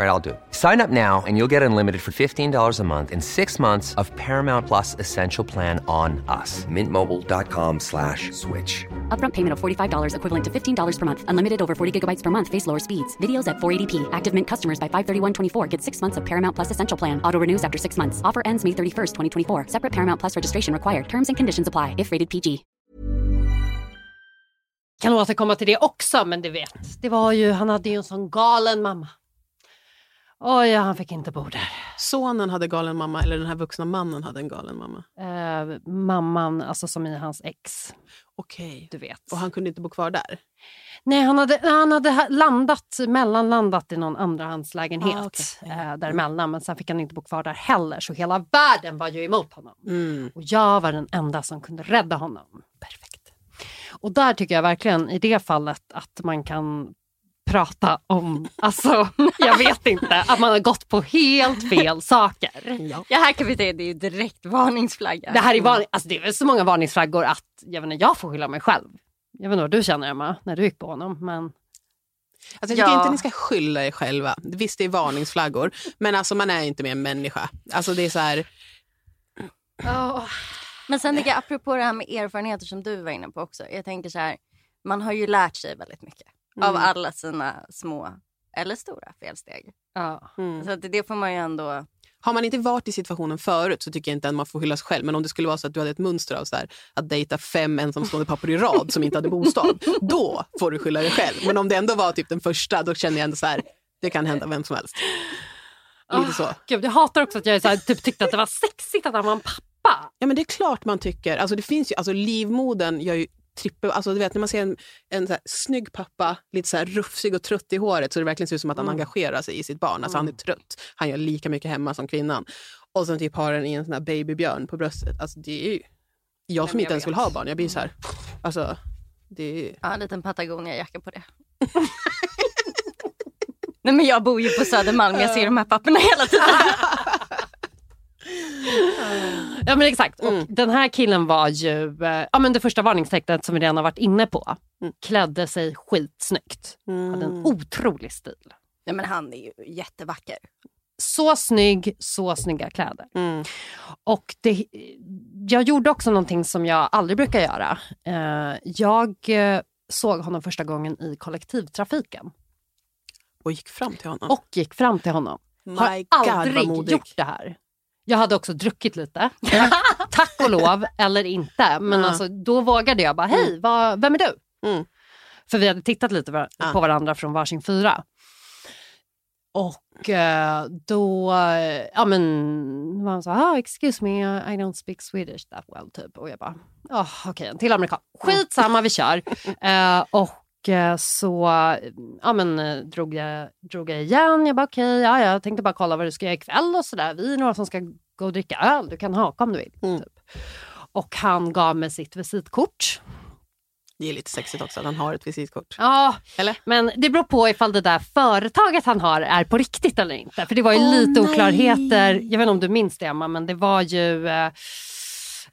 All right, I'll do it. Sign up now and you'll get unlimited for $15 a month in six months of Paramount Plus Essential Plan on us. Mintmobile.com slash switch. Upfront payment of $45 equivalent to $15 per month. Unlimited over 40 gigabytes per month. Face lower speeds. Videos at 480p. Active Mint customers by 531.24 get six months of Paramount Plus Essential Plan. Auto renews after six months. Offer ends May 31st, 2024. Separate Paramount Plus registration required. Terms and conditions apply if rated PG. kan återkomma till det också, men du vet, det var ju, han hade ju en sån galen mamma. Oj, han fick inte bo där. Sonen hade galen mamma eller den här vuxna mannen hade en galen mamma? Eh, mamman, alltså som i hans ex, Okej. du vet. Och han kunde inte bo kvar där? Nej, han hade, han hade ha- landat, mellanlandat i någon andrahandslägenhet Ah, okej. eh, däremellan. Men sen fick han inte bo kvar där heller. Så hela världen var ju emot honom. Mm. Och jag var den enda som kunde rädda honom. Perfekt. Och där tycker jag verkligen i det fallet att man kan prata om, alltså jag vet inte, att man har gått på helt fel saker. Ja. Ja, här kan vi säga det är ju direkt varningsflagga. Det här är, van, alltså det är väl så många varningsflaggor att jag, vet inte, jag får skylla mig själv. Jag vet inte vad du känner Emma, när du gick på honom. Men Alltså jag tycker Ja. inte ni ska skylla er själva. Visst, det är varningsflaggor, men alltså man är inte mer en människa. Alltså det är så här, Men sen jag, apropå det här med erfarenheter som du var inne på också. Jag tänker så här, man har ju lärt sig väldigt mycket av alla sina små eller stora felsteg. ja. Så att det får man ju ändå... har man inte varit i situationen förut så tycker jag inte att man får skylla sig själv. Men om det skulle vara så att du hade ett mönster av så här, att dejta fem ensamstående pappor i rad som inte hade bostad, då får du skylla dig själv. Men om det ändå var typ den första, då känner jag ändå så här, det kan hända vem som helst. Lite så. Gud, jag hatar också att jag så här, typ, tyckte att det var sexigt att han var en pappa. Ja men det är klart man tycker. Alltså det finns ju, alltså livmodern gör ju trippel, alltså du vet när man ser en, en så här snygg pappa, lite så här rufsig och trött i håret så det verkligen ser ut som att han engagerar sig i sitt barn. Alltså han är trött. Han gör lika mycket hemma som kvinnan. Och sen typ har den i en sån här babybjörn på bröstet. Alltså det är ju, jag som men inte jag ens vill ha barn, jag blir så här, alltså det är, Ja, en liten Patagonia-jacka på det. Nej men jag bor ju på Södermalm, jag ser de här papperna hela tiden. Ja men exakt. Mm. Och den här killen var ju, eh, ja men det första varningstecknet som vi redan har varit inne på. Mm. Klädde sig skitsnyggt. Hade en otrolig stil. Nej men han är ju jättevacker. Så snygg, så snygga kläder. mm. Och det, jag gjorde också någonting som jag aldrig brukar göra. Eh, jag eh, såg honom första gången i kollektivtrafiken och gick fram till honom. och gick fram till honom. My Har God, aldrig gjort det här. Jag hade också druckit lite. Tack och lov, eller inte. Men alltså, då vågade jag bara, hej, vad, vem är du? Mm. För vi hade tittat lite var- på varandra från varsin fyra. Och eh, då ja, men, var han så här, ah, excuse me, I don't speak Swedish that well. Typ. Och jag bara, oh, okej, en till amerikan. Skitsamma, vi kör. Eh, och så ja, men, eh, drog, jag, drog jag igen. Jag bara, okej, ja, jag tänkte bara kolla vad du ska göra ikväll och sådär. Vi är några som ska gå och dricka öl, du kan haka om du vill. Mm. Typ. Och han gav mig sitt visitkort. Det är lite sexigt också att han har ett visitkort. Ja, Eller? men det beror på ifall det där företaget han har är på riktigt eller inte. För det var ju Åh, lite nej. oklarheter. Jag vet inte om du minns det Emma, men det var ju eh,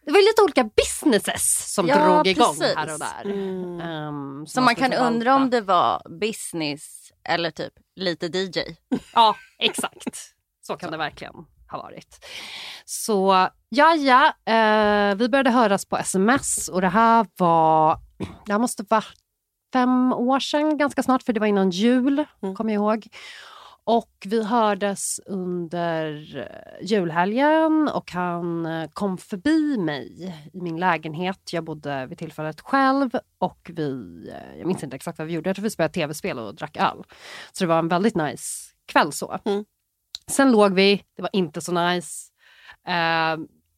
det var lite olika businesses som Ja, drog igång precis. här och där. Mm. Ehm, Så man kan undra om det var business eller typ lite DJ. Ja, exakt. Så kan det verkligen ha varit. Så ja, ja, eh, vi började höras på sms och det här var, det här måste vara fem år sedan ganska snart för det var innan jul, Mm. kommer jag ihåg. Och vi hördes under eh, julhelgen och han eh, kom förbi mig i min lägenhet. Jag bodde vid tillfället själv och vi, eh, jag minns inte exakt vad vi gjorde, jag tror vi spelade tv-spel och drack öl. Så det var en väldigt nice kväll så. Mm. Sen låg vi, det var inte så nice. Eh,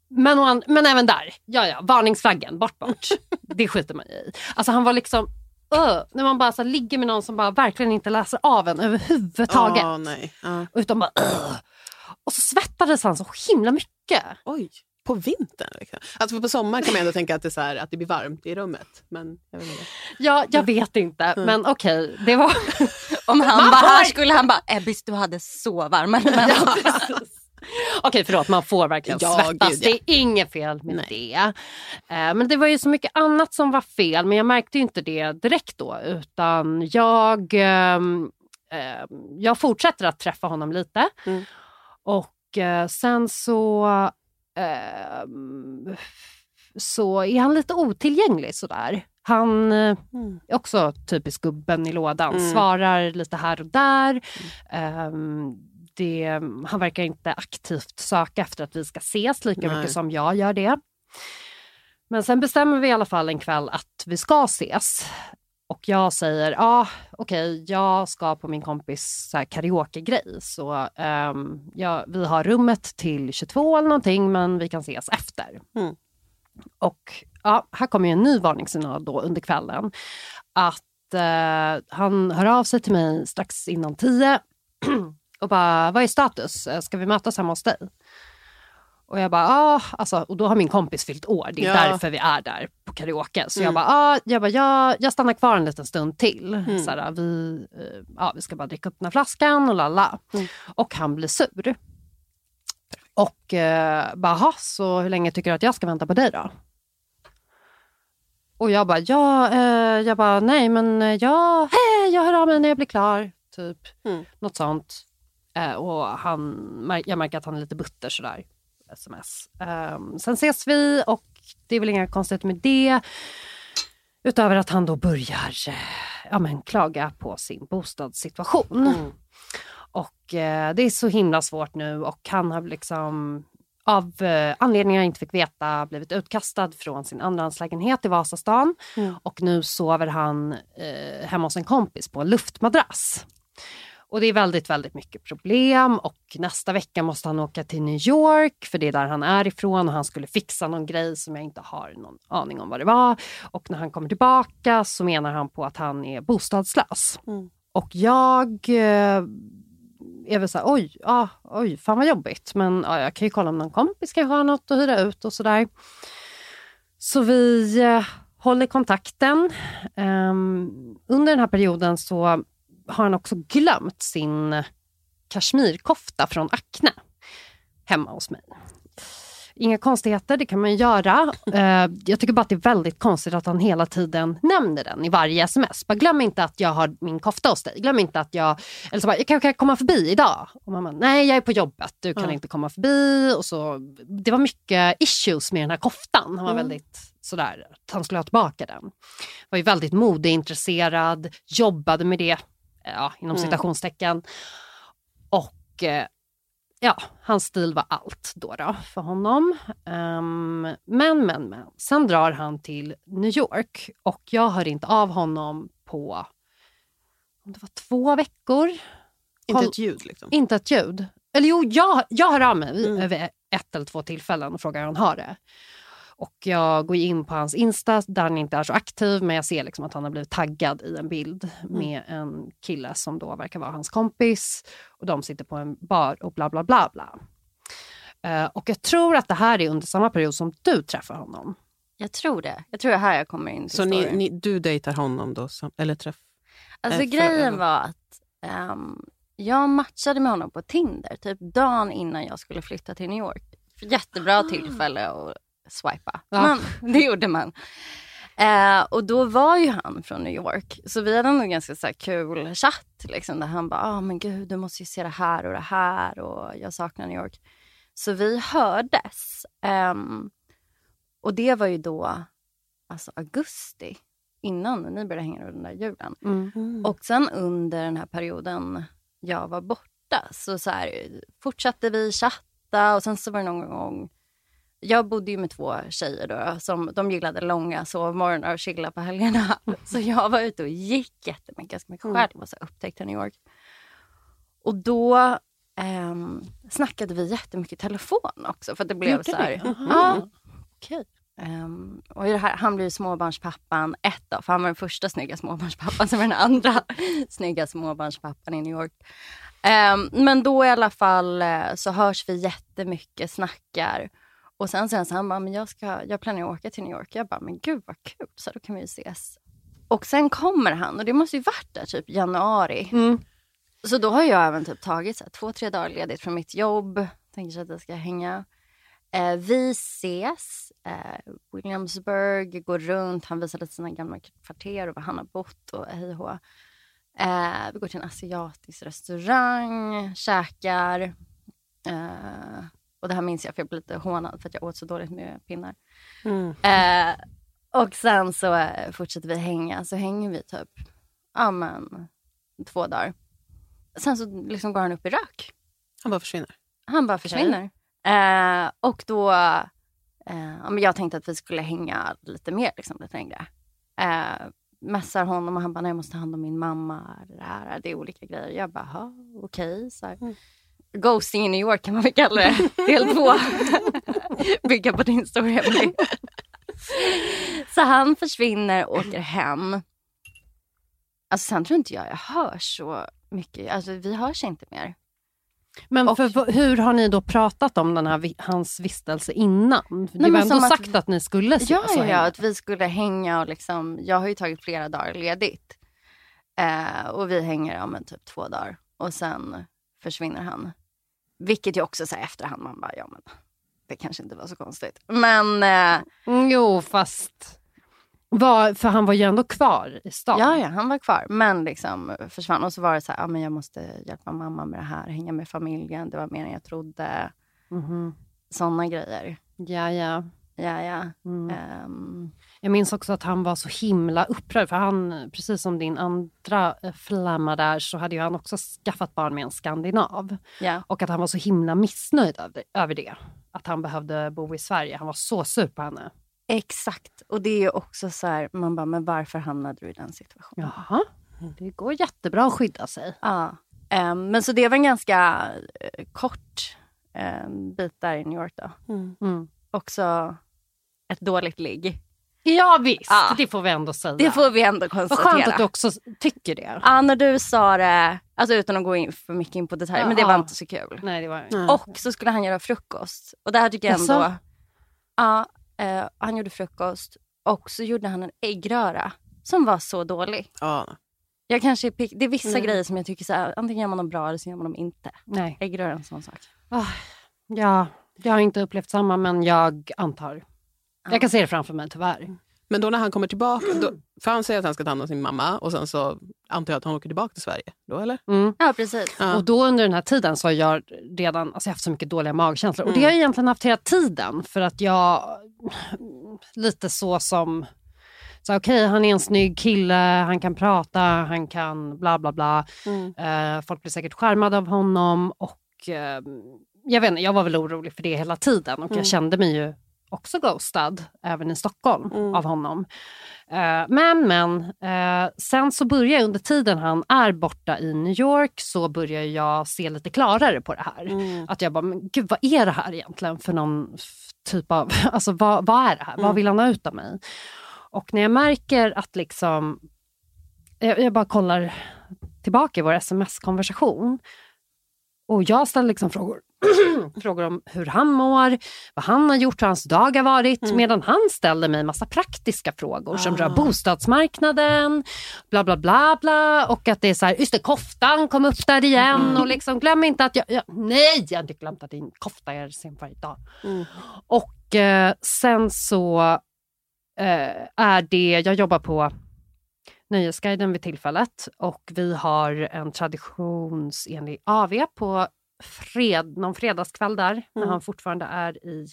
men, men även där, ja ja, varningsflaggen, bort bort. det skiter man i. Alltså han var liksom, öh, när man bara så ligger med någon som bara verkligen inte läser av en överhuvudtaget. Åh, nej. Ja. Utan bara, öh. Och så svettades han så himla mycket. Oj, på vintern? Liksom. Alltså på sommaren kan man ändå tänka att det, är så här, att det blir varmt i rummet. Men jag vet inte. Ja, jag vet inte, men okej, det var... Om han var här skulle han bara, Ebbis du hade så varma. Ja. Okej, förlåt, man får verkligen Ja, svettas. gud, ja. Det är inget fel med Nej. det. Eh, men det var ju så mycket annat som var fel, men jag märkte inte det direkt då. Utan jag, ehm, ehm, jag fortsätter att träffa honom lite. Mm. Och eh, sen så, ehm, så är han lite otillgänglig sådär. Han eh, Mm. är också typisk gubben i lådan. Mm. Svarar lite här och där. Ehm, det, han verkar inte aktivt söka efter att vi ska ses lika Nej. mycket som jag gör det. Men sen bestämmer vi i alla fall en kväll att vi ska ses. Och jag säger, ja ah, okej, okay, jag ska på min kompis karaoke-grej. Så um, ja, vi har rummet till 22 eller någonting, men vi kan ses efter. Mm. Och ja, här kommer en ny varningssignal då under kvällen. Att eh, han hör av sig till mig strax innan tio och bara, vad är status? Ska vi mötas hemma hos dig? Och jag bara, ah, alltså, och då har min kompis fyllt år, det är Ja. därför vi är där på karaoke. Så jag Mm. bara, ah, jag, bara jag, jag stannar kvar en liten stund till. Mm. Så här, vi, eh, ja, vi ska bara dricka upp den här flaskan och lalla. Mm. Och han blir sur. Och eh, bara, "Jaha, så hur länge tycker du att jag ska vänta på dig då? Och jag bara, ja, eh, jag bara, nej men eh, ja, hej, jag hör av mig när jag blir klar. Typ Mm. något sånt. Eh, och han, jag märker att han är lite butter sådär. Sms. Ehm, sen ses vi och det är väl inga konstigheter med det. Utöver att han då börjar eh, ja, men, klaga på sin bostadssituation. Mm. Och eh, det är så himla svårt nu och han har liksom av eh, anledningar jag inte fick veta blivit utkastad från sin andrahandslägenhet i Vasastan. Mm. Och nu sover han eh, hemma hos en kompis på en luftmadrass. Och det är väldigt, väldigt mycket problem och nästa vecka måste han åka till New York för det är där han är ifrån och han skulle fixa någon grej som jag inte har någon aning om vad det var. Och när han kommer tillbaka så menar han på att han är bostadslös. Mm. Och jag eh, är väl så här, oj, ah, oj, fan vad jobbigt. Men ja, jag kan ju kolla om någon kompis kanske har något att hyra ut och sådär. Så vi eh, håller kontakten. Ehm, under den här perioden så har han också glömt sin kashmirkofta från Acne hemma hos mig. Inga konstigheter, det kan man ju göra. Eh, jag tycker bara att det är väldigt konstigt att han hela tiden nämner den i varje sms. Bara, glöm inte att jag har min kofta hos dig. Glöm inte att jag... Eller så bara, jag kan komma förbi idag. Och mamma, nej jag är på jobbet, du kan Ja. inte komma förbi. Och så, det var mycket issues med den här koftan. Han var Mm. väldigt sådär, att han skulle ha tillbaka den. Var ju väldigt modeintresserad, jobbade med det, ja, inom Mm. citationstecken. Och eh, ja, hans stil var allt då, då för honom. Ehm, men, men, men. Sen drar han till New York och jag hör inte av honom på om det var två veckor. Inte ett ljud liksom. Inte ett ljud. Eller jo, jag, jag hör av mig Mm. över ett eller två tillfällen och frågar hur han har det. Och jag går in på hans Insta där han inte är så aktiv men jag ser liksom att han har blivit taggad i en bild med en kille som då verkar vara hans kompis. Och de sitter på en bar och bla bla bla bla. Eh, och jag tror att det här är under samma period som du träffar honom. Jag tror det. Jag tror det är här jag kommer in Så ni, ni, du dejtar honom då? sam- Eller träff? Alltså för- grejen var att ehm, jag matchade med honom på Tinder typ dagen innan jag skulle flytta till New York. Jättebra tillfälle att swipa. Ja. Men det gjorde man. Eh, och då var ju han från New York. Så vi hade en ganska så här, kul chatt. Liksom, där han bara, ah, men gud du måste ju se det här och det här. Och jag saknar New York. Så vi hördes. Ehm, och det var ju då alltså augusti. Innan ni började hänga den där julen. Mm. Och sen under den här perioden jag var borta så, så här, fortsatte vi chatta och sen så var det någon gång jag bodde ju med två tjejer då, som de gillade långa sovmorgnar och chilla på helgerna. Så jag var ute och gick jättemycket, ganska mycket själv och så upptäckte New York. Och då ehm, snackade vi jättemycket i telefon också. För att det blev Gjorde så här, ja, Okej. Ehm, och i det här, han blev ju småbarnspappan ett då, för han var den första snygga småbarnspappan som var den andra snygga småbarnspappan i New York. Ehm, men då i alla fall eh, så hörs vi jättemycket, snackar. Och sen säger han så här, men jag, ska, jag planerar att åka till New York. Jag bara, men gud vad kul, så då kan vi ju ses. Och sen kommer han och det måste ju varit där typ januari. Mm. Så då har jag även typ tagit så här, två, tre dagar ledigt från mitt jobb. Tänker sig att jag ska hänga. Eh, vi ses. Eh, Williamsburg, går runt. Han visar lite sina gamla kvarter och var han har bott och hej och eh, Vi går till en asiatisk restaurang, käkar. Eh, och det här minns jag för jag blev lite hånad för att jag åt så dåligt med pinnar. Mm. Eh, och sen så eh, fortsätter vi hänga. Så hänger vi typ ja, men, två dagar. Sen så liksom går han upp i rök. Han bara försvinner. Han bara försvinner. Eh, och då, eh, ja, men jag tänkte att vi skulle hänga lite mer, liksom, lite längre. Eh, messar honom och han bara, nej jag måste ta hand om min mamma. Det, här, det är olika grejer. Jag bara, "Ja, okej. så här. Ghosting i New York kan man väl kalla det. Del två. Bygga på din Emily. Så han försvinner och åker hem. Alltså sen tror inte jag jag hör så mycket. Alltså vi hörs inte mer. Men Och- för, hur har ni då pratat om den här, hans vistelse innan? Men var ändå som att- sagt att ni skulle ses Ja, och ja, ja, att vi skulle hänga och liksom, jag har ju tagit flera dagar ledigt. Eh, och vi hänger om en typ två dagar och sen försvinner han. Vilket ju också så här efterhand man bara, ja men det kanske inte var så konstigt. Men eh, Mm, Jo, fast... Var, för han var ju ändå kvar i stan. ja, ja, han var kvar. Men liksom försvann. Och så var det så här, ja men jag måste hjälpa mamma med det här, hänga med familjen. Det var mer än jag trodde. Mhm. Sådana grejer. ja, ja. Ja, ja. Mm. Ehm, Jag minns också att han var så himla upprörd för han, precis som din andra eh, flamma där, så hade ju han också skaffat barn med en skandinav. ja. Och att han var så himla missnöjd över, det. Att han behövde bo i Sverige. Han var så sur på henne. Exakt. Och det är också så här, man bara, men varför hamnade du i den situationen? Jaha, det går jättebra att skydda sig. Ja. Ehm, men så det var en ganska eh, kort um, bit där i New York då. Mm. Också ett dåligt ligg. Ja visst, Ja. det får vi ändå säga. Det får vi ändå Vad konstatera. skönt att du också tycker det. Ja, när du sa det, alltså utan att gå in för mycket in på detaljer, men det var Ja. inte så kul. Nej, det var. Och så skulle han göra frukost. Och det här tycker jag ändå... Jaså? Ja, eh, han gjorde frukost och så gjorde han en äggröra som var så dålig. Ja. Jag kanske är pick- det är vissa Nej. grejer som jag tycker så här, antingen gör man dem bra eller så gör man dem inte. Nej. Äggröra är en sån sak. Ah, ja, jag har inte upplevt samma men jag antar. Jag kan se det framför mig tyvärr. Men då när han kommer tillbaka, då, för han säger att han ska ta hand om sin mamma och sen så antar jag att han åker tillbaka till Sverige. Då eller? Mm. Ja, precis. Ja. Och då under den här tiden så har jag redan alltså jag haft så mycket dåliga magkänslor. Och det Mm. har jag egentligen haft hela tiden för att jag lite så som så okej, han är en snygg kille, han kan prata, han kan bla bla bla. Mm. Eh, folk blir säkert skärmade av honom och eh, jag vet inte, jag var väl orolig för det hela tiden och Mm. jag kände mig ju också ghostad även i Stockholm Mm. av honom. Eh, men men, eh, sen så börjar jag under tiden han är borta i New York så börjar jag se lite klarare på det här. Mm. Att jag bara, men gud vad är det här egentligen för någon typ av, alltså vad, vad är det här? Vad Mm. vill han ha ut av mig? Och när jag märker att liksom, jag, jag bara kollar tillbaka i vår sms-konversation och jag ställer liksom frågor, frågor om hur han mår, vad han har gjort, hur hans dag har varit. Mm. Medan han ställer mig massa praktiska frågor som Ah. rör bostadsmarknaden, bla bla bla bla. Och att det är så här, just det, koftan kom upp där igen. Mm. Och liksom, glöm inte att jag, jag, nej jag har inte glömt att din kofta är sen varje dag. Mm. Och eh, sen så eh, är det, jag jobbar på Nöjesguiden vid tillfället och vi har en traditionsenlig AV på fred, någon fredagskväll där när Mm. han fortfarande är i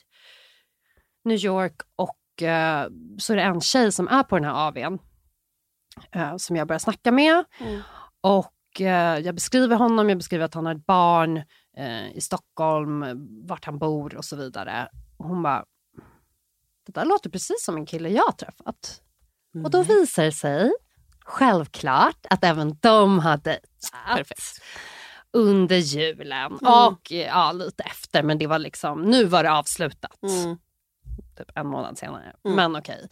New York och eh, så är det en tjej som är på den här AWn eh, som jag börjar snacka med Mm. och eh, jag beskriver honom, jag beskriver att han har ett barn eh, i Stockholm, vart han bor och så vidare. Och hon bara, det där låter precis som en kille jag har träffat. Och då visar det sig självklart att även de har dejtat Perfekt. Under julen Mm. och ja, lite efter. Men det var liksom, nu var det avslutat. Mm. Typ en månad senare. Mm. Men okej.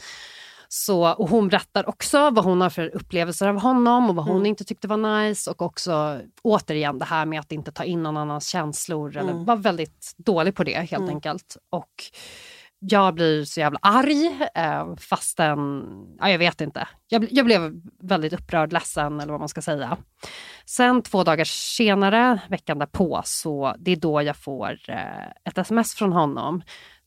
Så, och hon berättar också vad hon har för upplevelser av honom och vad hon Mm. inte tyckte var nice. Och också återigen det här med att inte ta in någon annans känslor. Eller Mm. var väldigt dålig på det helt Mm. enkelt. Och jag blir så jävla arg eh, fastän, ja, jag vet inte. Jag, jag blev väldigt upprörd, ledsen eller vad man ska säga. Sen två dagar senare, veckan därpå, så det är då jag får eh, ett sms från honom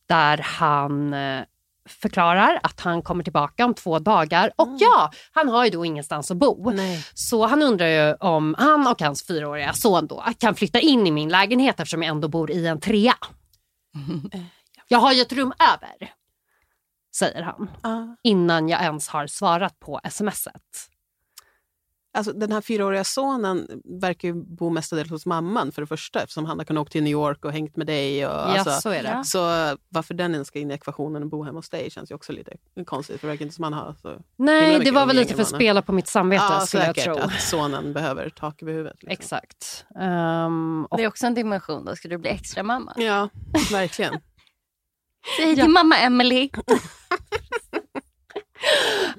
där han eh, förklarar att han kommer tillbaka om två dagar. Och ja, han har ju då ingenstans att bo. Nej. Så han undrar ju om han och hans fyraåriga son då kan flytta in i min lägenhet eftersom jag ändå bor i en trea. Jag har ju ett rum över, säger han Ja. innan jag ens har svarat på smset. Alltså, den här fyraåriga sonen verkar ju bo mestadels hos mamman för det första eftersom han har kunnat åka till New York och hängt med dig. Och, Ja, alltså, så är det. Så varför den ens ska in i ekvationen och bo hemma hos dig känns ju också lite konstigt. För det verkar inte som han har så Nej, det var väl lite för att spela på mitt samvete Ja, skulle jag säkert tro. att sonen behöver tak över huvudet. Liksom. Exakt. Ehm, och Det är också en dimension. Då ska du bli extra mamma. Ja, verkligen. Säg till mamma Emily.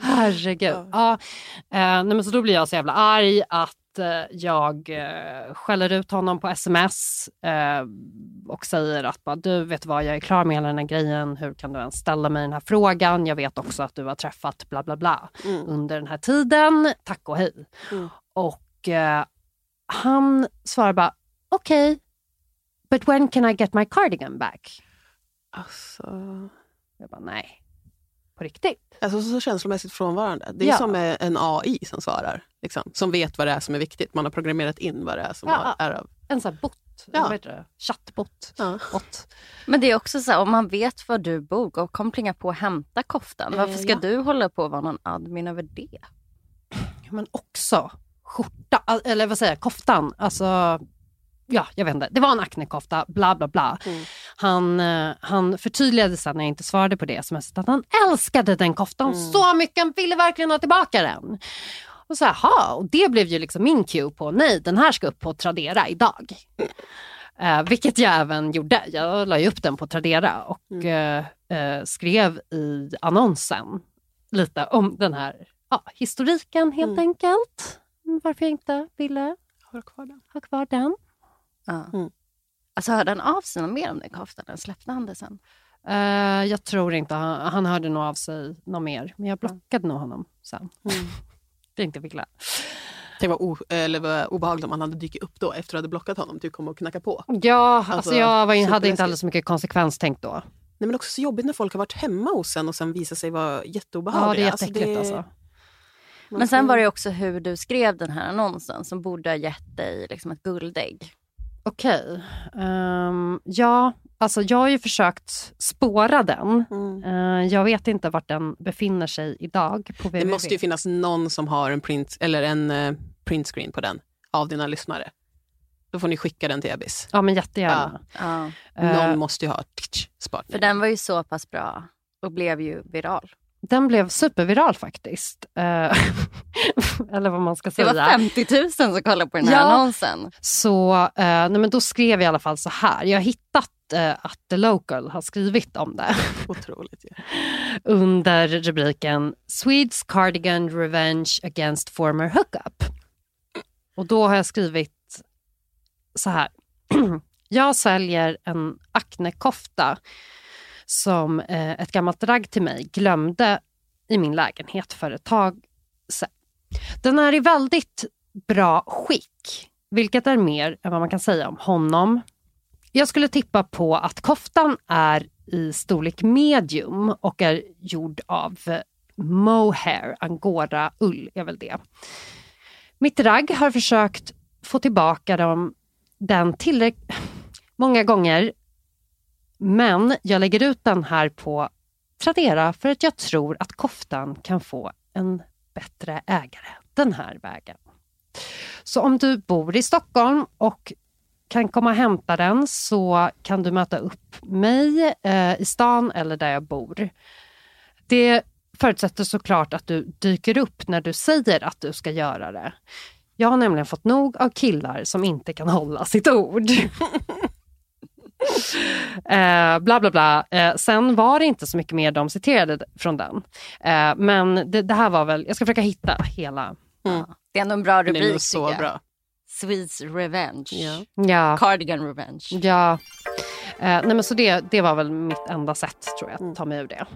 Herregud. Ja. Nej, men så då blir jag så jävla arg att eh, jag eh, skäller ut honom på sms och säger att bara, du vet vad, jag är klar med hela den här grejen. Hur kan du ens ställa mig den här frågan? Jag vet också att du har träffat bla bla bla under den här tiden. Tack och hej. Mm. Och eh, han svarar bara, okej, okay, but when can I get my cardigan back? Alltså, Jag bara, nej, på riktigt. alltså så känslomässigt frånvarande. Det är Ja. som en AI som svarar. Liksom, som vet vad det är som är viktigt. Man har programmerat in vad det är som Ja. är av... En sån här bot, Ja. eller vad heter det? chattbot. Ja. Bot. Men det är också så här, om man vet var du bor, gå- kom plinga på och hämta koftan. Varför ska Eh, ja. du hålla på och vara någon admin över det? Men också skjorta, eller vad säger jag, koftan. Alltså, ja, jag vet inte. Det var en Acne-kofta, bla bla bla. Mm. Han, eh, han förtydligade sen när jag inte svarade på det sms att han älskade den koftan Mm. så mycket, han ville verkligen ha tillbaka den. Och så här, "Ha", och det blev ju liksom min cue på nej, den här ska upp på Tradera idag. Eh, vilket jag även gjorde. Jag la ju upp den på Tradera och eh, eh, skrev i annonsen lite om den här ja, historiken helt Mm. enkelt. Varför jag inte ville du kvar den? ha kvar den. Ja. Mm. Alltså hörde han av sig något mer om den koftan? Släppte han det sen? Eh, jag tror inte, han, han hörde nog av sig något mer. Men jag blockade nog honom sen. Det är inte ville. Tänk vad, o, eller vad obehagligt om han hade dykt upp då efter att du hade blockat honom. Du kom och knacka på. Ja, alltså, Alltså, jag var in, hade inte alldeles så mycket konsekvenstänk då. Nej, men också så jobbigt när folk har varit hemma hos en och sen visar sig vara Ja, jätteobehagliga. det är jätteäckligt alltså. man Men sen var det också hur du skrev den här annonsen som borde ha gett dig liksom ett guldägg. Okej. Ehm, ja, alltså jag har ju försökt spåra den. Mm. Eh, jag vet inte vart den befinner sig idag på www. Det måste ju finnas någon som har en print eller en eh, printscreen på den av dina lyssnare. Då får ni skicka den till Ebbis. Ja, men jättegärna. Ja. Eh, Någon måste ju ha sparat För den var ju så pass bra och blev ju viral. Den blev superviral faktiskt. Eh, eller vad man ska Det säga. var 50 000 som kollade på den här Ja. annonsen. Så eh, nej, men då skrev jag i alla fall så här. Jag har hittat eh, att The Local har skrivit om det Otroligt ju. under rubriken Swedes cardigan revenge against former hookup. Och då har jag skrivit så här. jag säljer en Acne-kofta som eh, ett gammalt ragg till mig glömde i min lägenhet för ett tag sedan. Den är i väldigt bra skick, vilket är mer än vad man kan säga om honom. Jag skulle tippa på att koftan är i storlek medium och är gjord av eh, mohair, angora-ull är väl det. Mitt ragg har försökt få tillbaka dem, den tillräckligt många gånger men jag lägger ut den här på Tradera för att jag tror att koftan kan få en bättre ägare den här vägen. Så om du bor i Stockholm och kan komma och hämta den så kan du möta upp mig eh, i stan eller där jag bor. Det förutsätter såklart att du dyker upp när du säger att du ska göra det. Jag har nämligen fått nog av killar som inte kan hålla sitt ord. Eh, bla bla bla. Eh, sen var det inte så mycket mer de citerade från den. Eh, men det, det här var väl, jag ska försöka hitta hela. Det är ändå en bra Det är rubrik så jag. bra. Swedes Revenge. Ja. Ja, Cardigan Revenge. ja. Eh, nej men så det, det var väl mitt enda sätt tror jag att ta mig ur det.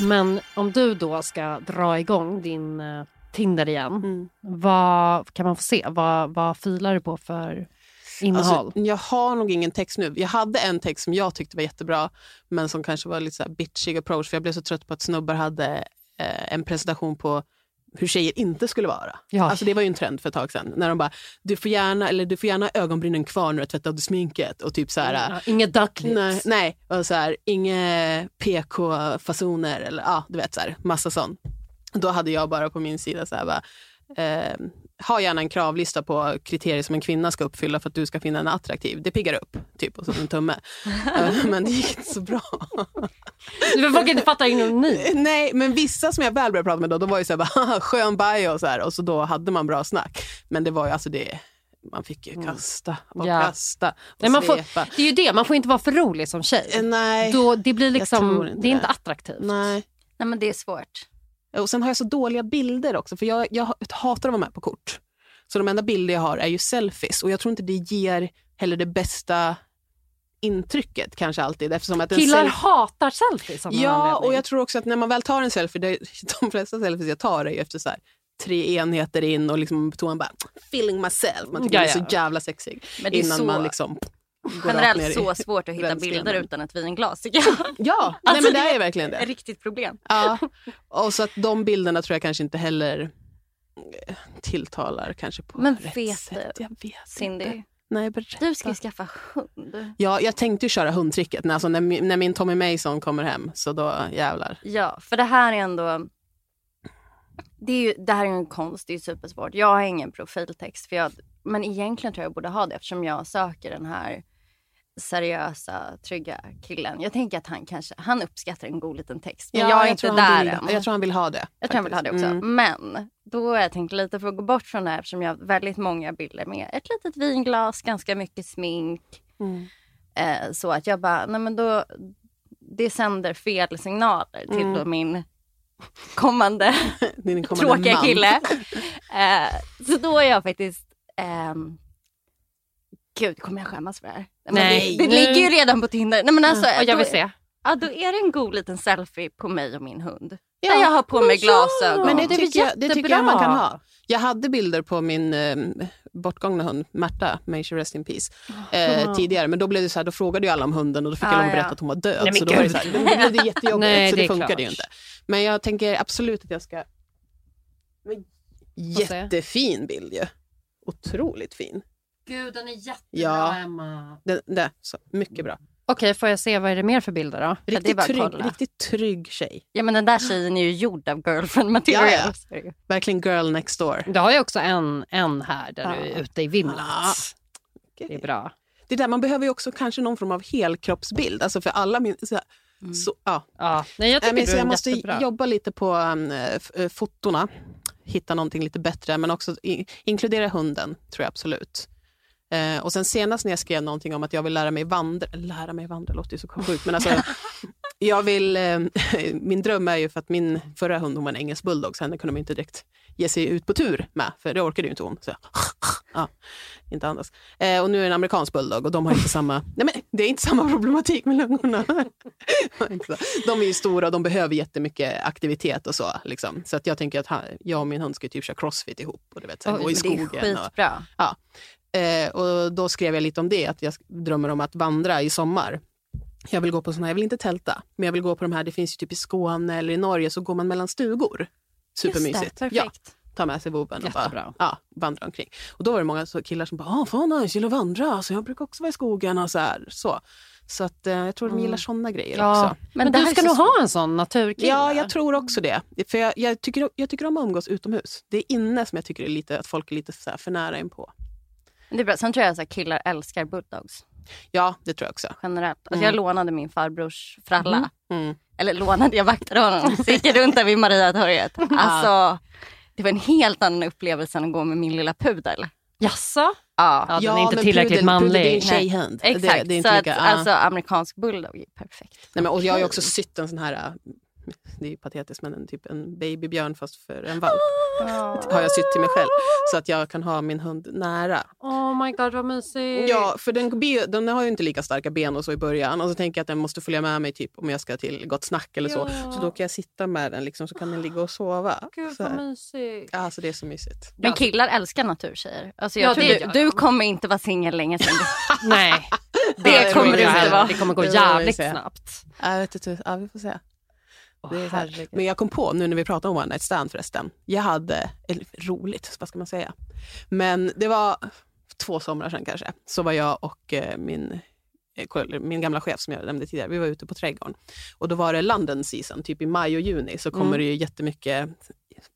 Men om du då ska dra igång din eh, Tinder igen, Mm. vad kan man få se? Vad, vad filar du på för innehåll? Alltså, jag har nog ingen text nu. Jag hade en text som jag tyckte var jättebra men som kanske var lite så bitchig approach för jag blev så trött på att snubbar hade eh, en presentation på hur tjejer inte skulle vara. Ja. Alltså det var ju en trend för ett tag sedan. När de bara, du får gärna, eller du får gärna ögonbrynen kvar när du har tvättat sminket. Och typ så här, ja, inga ducklips. nej, nej. Och så här, inga PK-fasoner eller ja, du vet så här, massa sån. Då hade jag bara på min sida så här, bara, eh, ha gärna en kravlista på kriterier som en kvinna ska uppfylla för att du ska finna henne attraktiv. Det piggar upp, typ, och så en tumme. Eh, men det gick inte så bra. Du folk inte fattar ironi. Nej, men vissa som jag väl började prata med då, de var ju så här, bara, "Haha, skön bio och så här. Och så då hade man bra snack. Men det var ju alltså det, man fick ju kasta och Ja. kasta och Nej, man får, det är ju det, man får inte vara för rolig som tjej. Eh, Nej, Då, det blir liksom, inte det är inte det. attraktivt. nej. Nej men det är svårt. Och sen har jag så dåliga bilder också, för jag, jag hatar att vara med på kort. Så de enda bilder jag har är ju selfies och jag tror inte det ger heller det bästa intrycket kanske alltid. Eftersom att Killar selfie- hatar selfies av någon Ja, anledning. och jag tror också att när man väl tar en selfie, det, de flesta selfies jag tar är ju efter så här, tre enheter in och liksom toan bara feeling myself. Man tycker Ja, det är så jävla sexig. Men det är Innan så- man liksom Generellt så svårt att hitta bilder utan ett vinglas tycker jag. Ja, Alltså, nej, men det det är verkligen Ett det. riktigt problem. Ja. Och så att de bilderna tror jag kanske inte heller eh, tilltalar kanske på Men rätt vet sätt. du, Jag vet Cindy, inte. Nej, berätta. du ska ju skaffa hund. Ja, jag tänkte ju köra hundtricket. Alltså, när, min- när min Tommy Mason kommer hem, så då jävlar. Ja, för det här är ändå... Det, är ju, det här är ju en konst, det är ju supersvårt. Jag har ingen profiltext, för jag, men egentligen tror jag jag borde ha det eftersom jag söker den här seriösa, trygga killen. Jag tänker att han kanske, han uppskattar en god liten text. Men Ja, jag är inte tror han där vill, än. Jag tror han vill ha det. Jag tror han vill ha det också. faktiskt. Mm. Men då har jag tänkt lite för att gå bort från det här eftersom jag har väldigt många bilder med ett litet vinglas, ganska mycket smink. Mm. Eh, så att jag bara, nej men då, det sänder fel signaler till Mm. min kommande kommande tråkiga man. kille. Eh, så då är jag faktiskt, ehm, gud kommer jag skämmas för det här? Nej. Det, det ligger ju redan på Tinder. Nej, men alltså, Och jag vill då- se. Ja, då är det en god liten selfie på mig och min hund. Ja, där jag har på mig glasögon. Men det, Det tycker jag, det tycker jag man kan ha. Jag hade bilder på min eh, bortgångna hund, Märta, may she rest in peace, eh, tidigare. Men då blev det så här, då frågade ju alla om hunden och då fick Ah, att ja. berätta att hon var död. Nej, så då var det så här, då blev det jättejobbigt, Nej, så det det, funkade ju inte. Men jag tänker absolut att jag ska... Men, jättefin bild ju. Otroligt fin. Gud, den är jättebra, Ja. Emma. Det, det, så, mycket bra. Okej, får jag se vad är det mer för bilder då? Ja, det är Riktigt, trygg, kolla. riktigt trygg tjej. Ja men den där tjejen är ju gjord av girlfriend material. Ja, ja. Verkligen girl next door. Du har ju också en, en här där Ja. du är ute i vimlet. Ja. Det är bra. Det där, man behöver ju också kanske någon form av helkroppsbild. Alltså för alla min, så, här, så, ja. Ja. Nej, jag tycker du så jag måste jättebra. jobba lite på um, f- eh, fotona, hitta någonting lite bättre, men också i, inkludera hunden, tror jag absolut. Eh, och sen senast när jag skrev någonting om att jag vill lära mig vandra, lära mig vandra låter ju så sjukt, men alltså jag vill, eh, min dröm är ju för att min förra hund hon var en engelsk bulldog, så henne kunde man inte direkt ge sig ut på tur med, för det orkade ju inte hon. Så, ja, inte andas. Eh, och nu är det en amerikansk bulldog och de har inte samma, nej men det är inte samma problematik med lungorna. de är ju stora och de behöver jättemycket aktivitet och så. Liksom. Så att jag tänker att han, jag och min hund ska typ köra crossfit ihop och du vet, så här, Oj, gå i men det är skogen. Och, skitbra. Eh, och då skrev jag lite om det, att jag drömmer om att vandra i sommar. Jag vill gå på såna jag vill inte tälta, men jag vill gå på de här, det finns ju typ i Skåne eller i Norge, så går man mellan stugor. Supermysigt. Det, Ja, ta med sig vovven och bara ja, vandra omkring. Och då var det många så killar som bara, ah, fan nice, gillar att vandra, så jag brukar också vara i skogen och så här. Så, så att, eh, jag tror de gillar såna grejer Ja. också. Men, det du ska är så nog ha en sån naturkille. Ja, jag tror också det. För jag, jag, tycker, jag tycker om att umgås utomhus. Det är inne som jag tycker är lite, att folk är lite så här för nära inpå. Det är bra. Sen tror jag att killar älskar bulldogs Ja, det tror jag också. generellt. Alltså, Mm. Jag lånade min farbrors fralla. Mm. Eller lånade, jag vaktade honom. Så gick jag runt där vid Mariatorget. Alltså, det var en helt annan upplevelse än att gå med min lilla pudel. Jaså? Ja, Ja, den är inte tillräckligt pudel- pudel, Det är en manlig. tjejhund. exakt. Det, det är inte så lika, att, ja. alltså amerikansk bulldog är perfekt. Nej, men, och jag har ju också sytt en sån här, äh, det är ju patetiskt, men en, typ en babybjörn fast för en valp. Har jag sytt till mig själv. Så att jag kan ha min hund nära. Oh my god vad mysigt. Ja, för den, den har ju inte lika starka ben och så i början. Och så tänker jag att den måste följa med mig typ om jag ska till Gott Snack eller så. Ja. Så då kan jag sitta med den liksom, så kan den ligga och sova. Gud så vad mysigt. Alltså det är så mysigt. Men killar älskar naturtjejer. Alltså jag Ja, tror det du, du kommer inte vara singel länge sen. Nej, Det tror kommer du inte vara. Det kommer gå Det jävligt snabbt. Jag vet inte, ja, vi får se. Herregud. Men jag kom på nu när vi pratar om one night stand förresten. Jag hade, eller roligt, vad ska man säga? Men det var två somrar sedan kanske. Så var jag och eh, min min gamla chef som jag nämnde tidigare, vi var ute på trädgården. Och då var det London season, typ i maj och juni så kommer Mm. det ju jättemycket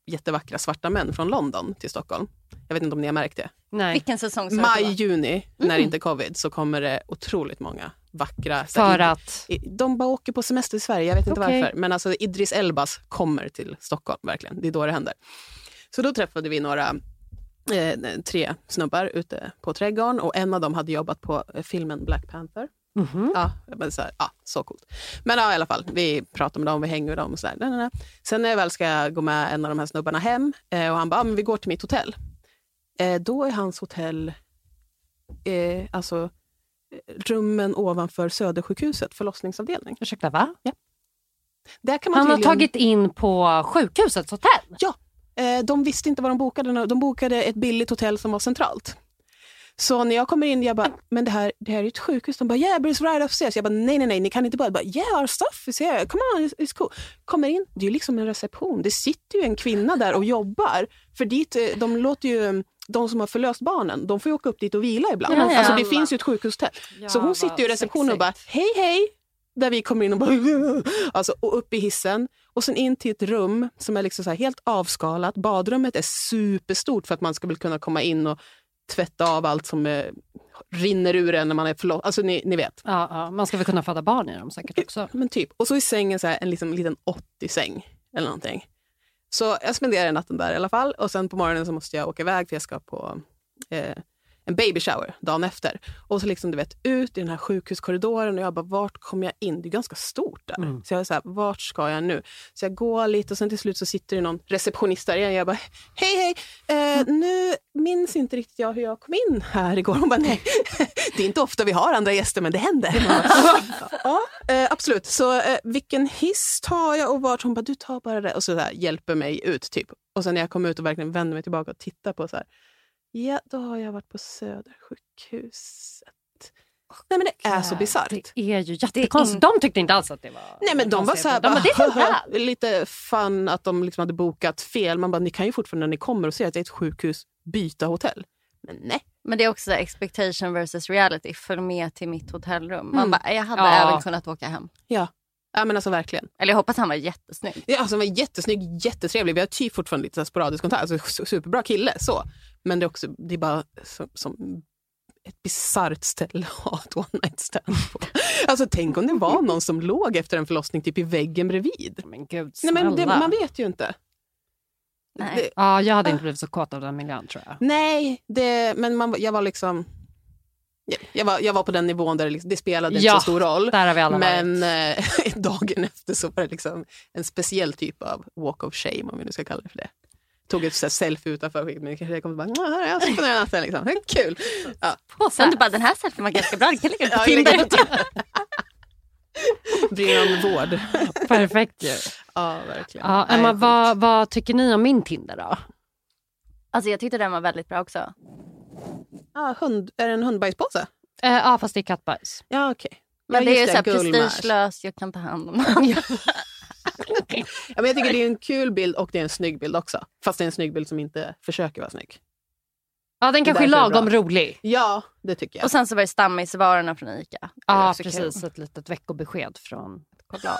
jättevackra svarta män från London till Stockholm. Jag vet inte om ni har märkt det. Nej. Vilken säsong sa Maj, juni, när Mm. det inte är covid, så kommer det otroligt många vackra... För att... De bara åker på semester i Sverige, jag vet inte Okej. varför. Men alltså Idris Elbas kommer till Stockholm, verkligen. Det är då det händer. Så då träffade vi några, eh, tre snubbar ute på trädgården och en av dem hade jobbat på eh, filmen Black Panther. Mhm. Ja, men så, här, ja, så coolt. Men ja, i alla fall, vi pratar med dem, vi hänger med dem. Och så där. Nej, nej, nej. Sen när jag väl ska gå med en av de här snubbarna hem eh, och han bara, ah, men vi går till mitt hotell. Eh, då är hans hotell, eh, alltså rummen ovanför Södersjukhuset, förlossningsavdelning. Ursäkta, va? Man Han har tydligen- tagit in på sjukhusets hotell? Ja, de visste inte vad de bokade. De bokade ett billigt hotell som var centralt. Så när jag kommer in, jag bara, men det här, det här är ett sjukhus. De bara, yeah, but it's right upstairs. Jag bara, nej, nej, nej, ni kan inte bara, jag bara yeah, our stuff is here. Come on, it's, it's cool. Kommer in, det är ju liksom en reception. Det sitter ju en kvinna där och jobbar. För dit, eh, de låter ju, de som har förlöst barnen, de får ju åka upp dit och vila ibland. Ja. Alltså det finns ju ett sjukhustält. Ja, så hon sitter ju i receptionen och bara, hej, hej. Där vi kommer in och bara, alltså, och upp i hissen. Och sen in till ett rum som är liksom helt avskalat. Badrummet är superstort för att man ska väl kunna komma in och tvätta av allt som eh, rinner ur en när man är förlossad. Alltså ni, ni vet. Ja, ja, man ska väl kunna föda barn i dem säkert också. Men typ. Och så i sängen så här, en liksom, liten 80-säng eller någonting. Så jag spenderar natten där i alla fall. Och sen på morgonen så måste jag åka iväg för jag ska på eh, en baby shower dagen efter. Och så liksom du vet ut i den här sjukhuskorridoren och jag bara, vart kommer jag in? Det är ganska stort där. Mm. Så jag är så här, vart ska jag nu? Så jag går lite och sen till slut så sitter det någon receptionist där igen. Jag bara, hej hej, eh, nu minns inte riktigt jag hur jag kom in här igår. Hon bara, nej, det är inte ofta vi har andra gäster men det händer. ja, eh, absolut. Så eh, vilken hiss tar jag och vart? Hon bara, du tar bara det. Och så, där, hjälper mig ut typ. Och sen när jag kommer ut och verkligen vänder mig tillbaka och tittar på så här. Ja, då har jag varit på Södersjukhuset. Nej men det är så bisarrt. Det är ju jättekonstigt. De tyckte inte alls att det var Nej men de var så här, de bara, det är lite fun att de liksom hade bokat fel. Man bara, ni kan ju fortfarande när ni kommer och ser att det är ett sjukhus byta hotell. Men nej. Men det är också expectation versus reality. Följ med till mitt hotellrum. Man Mm. bara, jag hade Ja. även kunnat åka hem. Ja. ja men alltså verkligen. Eller jag hoppas han var jättesnygg. Ja, alltså, han var jättesnygg, jättetrevlig. Vi har typ fortfarande lite så sporadisk kontakt. Alltså, su- superbra kille. så. Men det är, också, det är bara som, som ett bisarrt ställe att ha ett one night stand på. Alltså, tänk om det var någon som låg efter en förlossning typ i väggen bredvid. Men gud Nej, snälla. men det, man vet ju inte. Nej. Det, Ja, jag hade inte blivit så kåt av den miljön tror jag. nej, det, men man, jag var liksom... ja, Jag var, jag var på den nivån där det, liksom, det spelade Ja, inte så stor roll. Där har vi alla Men varit. eh, dagen efter så var det liksom en speciell typ av walk of shame, om vi nu ska kalla det för det. Tog ett så här selfie utanför skiten, men kanske jag kom och bara, "Nå, jag ska på den här natten. Liksom. Det är Kul! Ja. Sen du bara, den här selfien var ganska bra. Den kan ligga på Ja, Tinder. det någon vård? Perfekt ju. Ja, verkligen. Ja, Emma, vad, vad tycker ni om min Tinder då? Alltså jag tyckte den var väldigt bra också. Ja, hund, är det en hundbajspåse? Eh, ja, fast det är kattbajs. Ja, okej. Men ja, det är just så här prestigelöst, jag kan ta hand om den. Ja, men jag tycker det är en kul bild och det är en snygg bild också. Fast det är en snygg bild som inte försöker vara snygg. Ja, den kanske är är lagom bra. rolig. Ja, det tycker jag. Och sen så var det stammisvarorna från Ica. Ja, kul. precis. Ett litet veckobesked från Collage.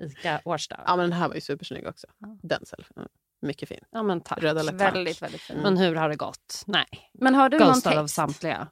Ica Årsta. Ja, men den här var ju supersnygg också. Den selfien. Mm, Mycket fin. Ja, men tack. Röda. Väldigt, väldigt fin. Men hur har det gått? Nej. Men har du någon Ghostad av text? samtliga.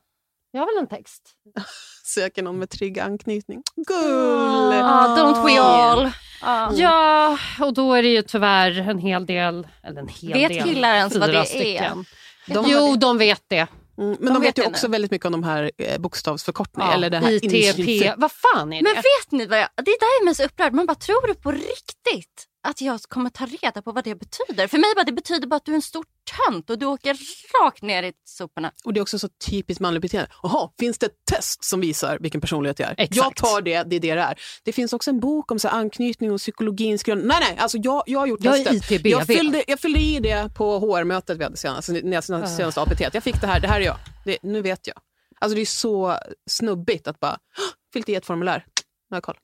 Jag har väl en text. Söker någon med trygg anknytning. Gull! Ja, don't we all. Ja. Ja, och då är det ju tyvärr en hel del. Eller en hel Vet del. killar ens vad det är? stycken. De- jo, de vet det. Mm, men de, vet vet ju också nu. väldigt mycket om de här eh, bokstavsförkortningarna. Ja, eller det här ITP. Vad fan är det? Men vet ni vad jag... Det där är mig så upprörd. Man bara, tror du på riktigt att jag kommer ta reda på vad det betyder? För mig bara, det betyder bara att du är en stor tönt och du åker rakt ner i soporna. Och det är också så typiskt manligt beteende. Jaha, finns det ett test som visar vilken personlighet jag är? Exakt. Jag tar det, det är det det är. Det finns också en bok om så här, anknytning och psykologins grund. Nej, nej, alltså jag, jag har gjort Jag är testet. ITBV. Jag fyllde, jag fyllde i det på HR-mötet vi hade senast, när jag senast, senaste APT. Jag fick det här, det här är jag. Det, nu vet jag. Alltså det är så snubbigt att bara, "Hå, fyllt i ett formulär. Nu har jag koll.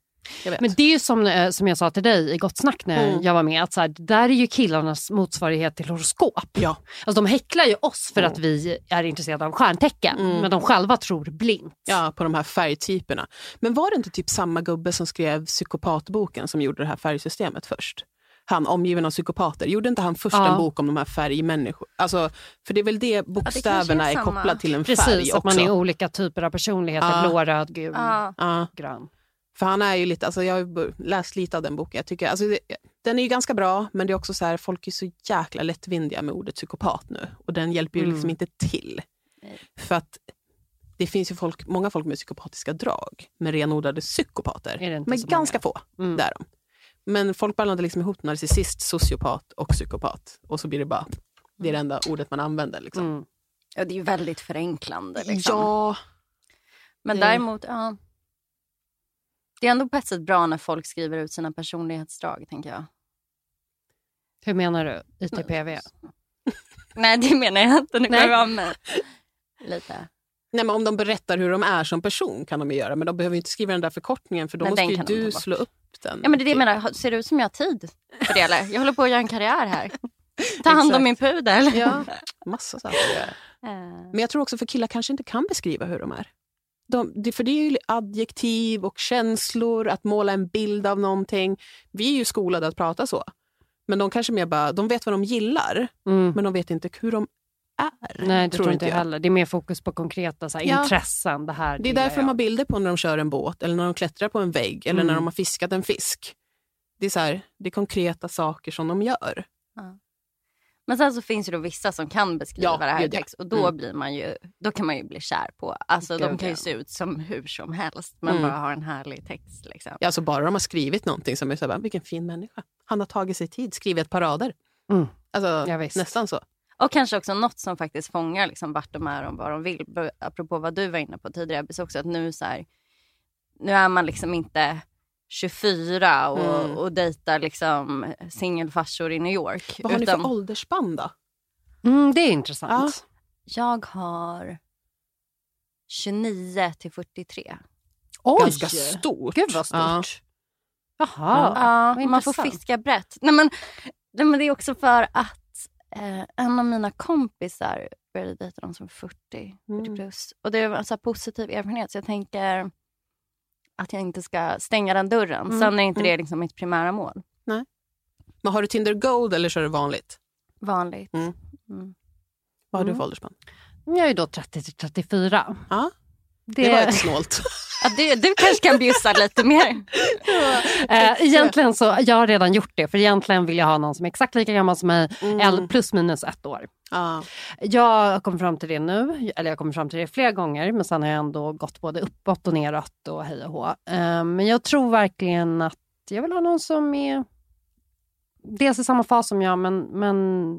Men det är ju som, eh, som jag sa till dig i Gott Snack när Mm. jag var med, att så här, det där är ju killarnas motsvarighet till horoskop. Ja. Alltså, de häcklar ju oss för att vi är intresserade av stjärntecken, Mm. men de själva tror blint. Ja, på de här färgtyperna. Men var det inte typ samma gubbe som skrev psykopatboken som gjorde det här färgsystemet först? Han omgiven av psykopater. Gjorde inte han först Ja. en bok om de här färgmänniskor? Alltså, för det är väl det bokstäverna är är, samma. kopplade till en färg Precis, att man också. är olika typer av personligheter. Ja. Blå, röd, gul, Ja. Ja, grön. För han är ju lite, alltså jag har läst lite av den boken. Jag tycker, alltså det, den är ju ganska bra, men det är också så här, folk är så jäkla lättvindiga med ordet psykopat nu. Och den hjälper ju Mm. liksom inte till. För att det finns ju folk, många folk med psykopatiska drag, med renodlade psykopater. Men ganska få, Mm. det är de. Men folk blandar liksom ihop narcissist, sociopat och psykopat. Och så blir det bara, det är det enda ordet man använder. Liksom. Mm. Ja, det är ju väldigt förenklande. Liksom. Ja, Men däremot, ja. Det är ändå på ett sätt bra när folk skriver ut sina personlighetsdrag, tänker jag. Hur menar du? ITPV? Nej, det menar jag inte. Nu kommer jag med lite. Nej, men om de berättar hur de är som person kan de ju göra, men de behöver inte skriva den där förkortningen för då Men måste ju du slå upp den. Ja, men det är det jag menar. Ser det ut som jag har tid för det? Eller? Jag håller på att göra en karriär här. Ta hand om min pudel. Ja, massa saker att göra. Eh, Men jag tror också för killar kanske inte kan beskriva hur de är. De, det, för det är ju adjektiv och känslor, att måla en bild av någonting. Vi är ju skolade att prata så. Men de kanske mer bara, de vet vad de gillar, Mm. men de vet inte hur de är. Nej, det tror inte jag heller. Det är mer fokus på konkreta så här, Ja. intressen. Det, här Det är därför de har bilder på när de kör en båt, eller när de klättrar på en vägg, eller när Mm. de har fiskat en fisk. Det är, så här, det är konkreta saker som de gör. Men sen så finns det då vissa som kan beskriva Ja, det här i text och då, Mm. blir man ju, då kan man ju bli kär på. Alltså de Gud, kan ju se ut som hur som helst men Mm. bara har en härlig text. Liksom. Ja, alltså bara de har skrivit någonting som är så här, vilken fin människa. Han har tagit sig tid, skrivit ett par rader. Mm. Alltså, Ja, visst. nästan så. Och kanske också något som faktiskt fångar liksom vart de är och vad de vill. Apropå vad du var inne på tidigare, också att nu så här, nu är man liksom inte 24 och, Mm. och dejtar liksom singelfarsor i New York. Vad har ni utan för åldersspann då? Mm, det är intressant. jag har 29 till 43. Oj! Ganska stort. Gud vad stort. Ja. Jaha. Ja, vad man får fiska brett. Nej, men, nej, men det är också för att eh, en av mina kompisar började dejta någon som är 40, 40 Mm. plus. Och det var en så positiv erfarenhet. Så jag tänker att jag inte ska stänga den dörren. Mm, Sen är inte mm. det liksom mitt primära mål. Men har du Tinder Gold eller kör du vanligt? Vanligt. Mm. Mm. Vad har du Mm. för åldersspann? Jag är då 30 till 34. Ja, Det, det var ett snålt. Ja, du, du kanske kan bjussa lite mer. eh, egentligen så, jag har redan gjort det, för egentligen vill jag ha någon som är exakt lika gammal som mig, Mm. plus minus ett år. Ja. Jag kom fram till det nu, eller jag kommer fram till det flera gånger, men sen har jag ändå gått både uppåt och neråt och hej och hå. Eh, men jag tror verkligen att jag vill ha någon som är dels i samma fas som jag, men, men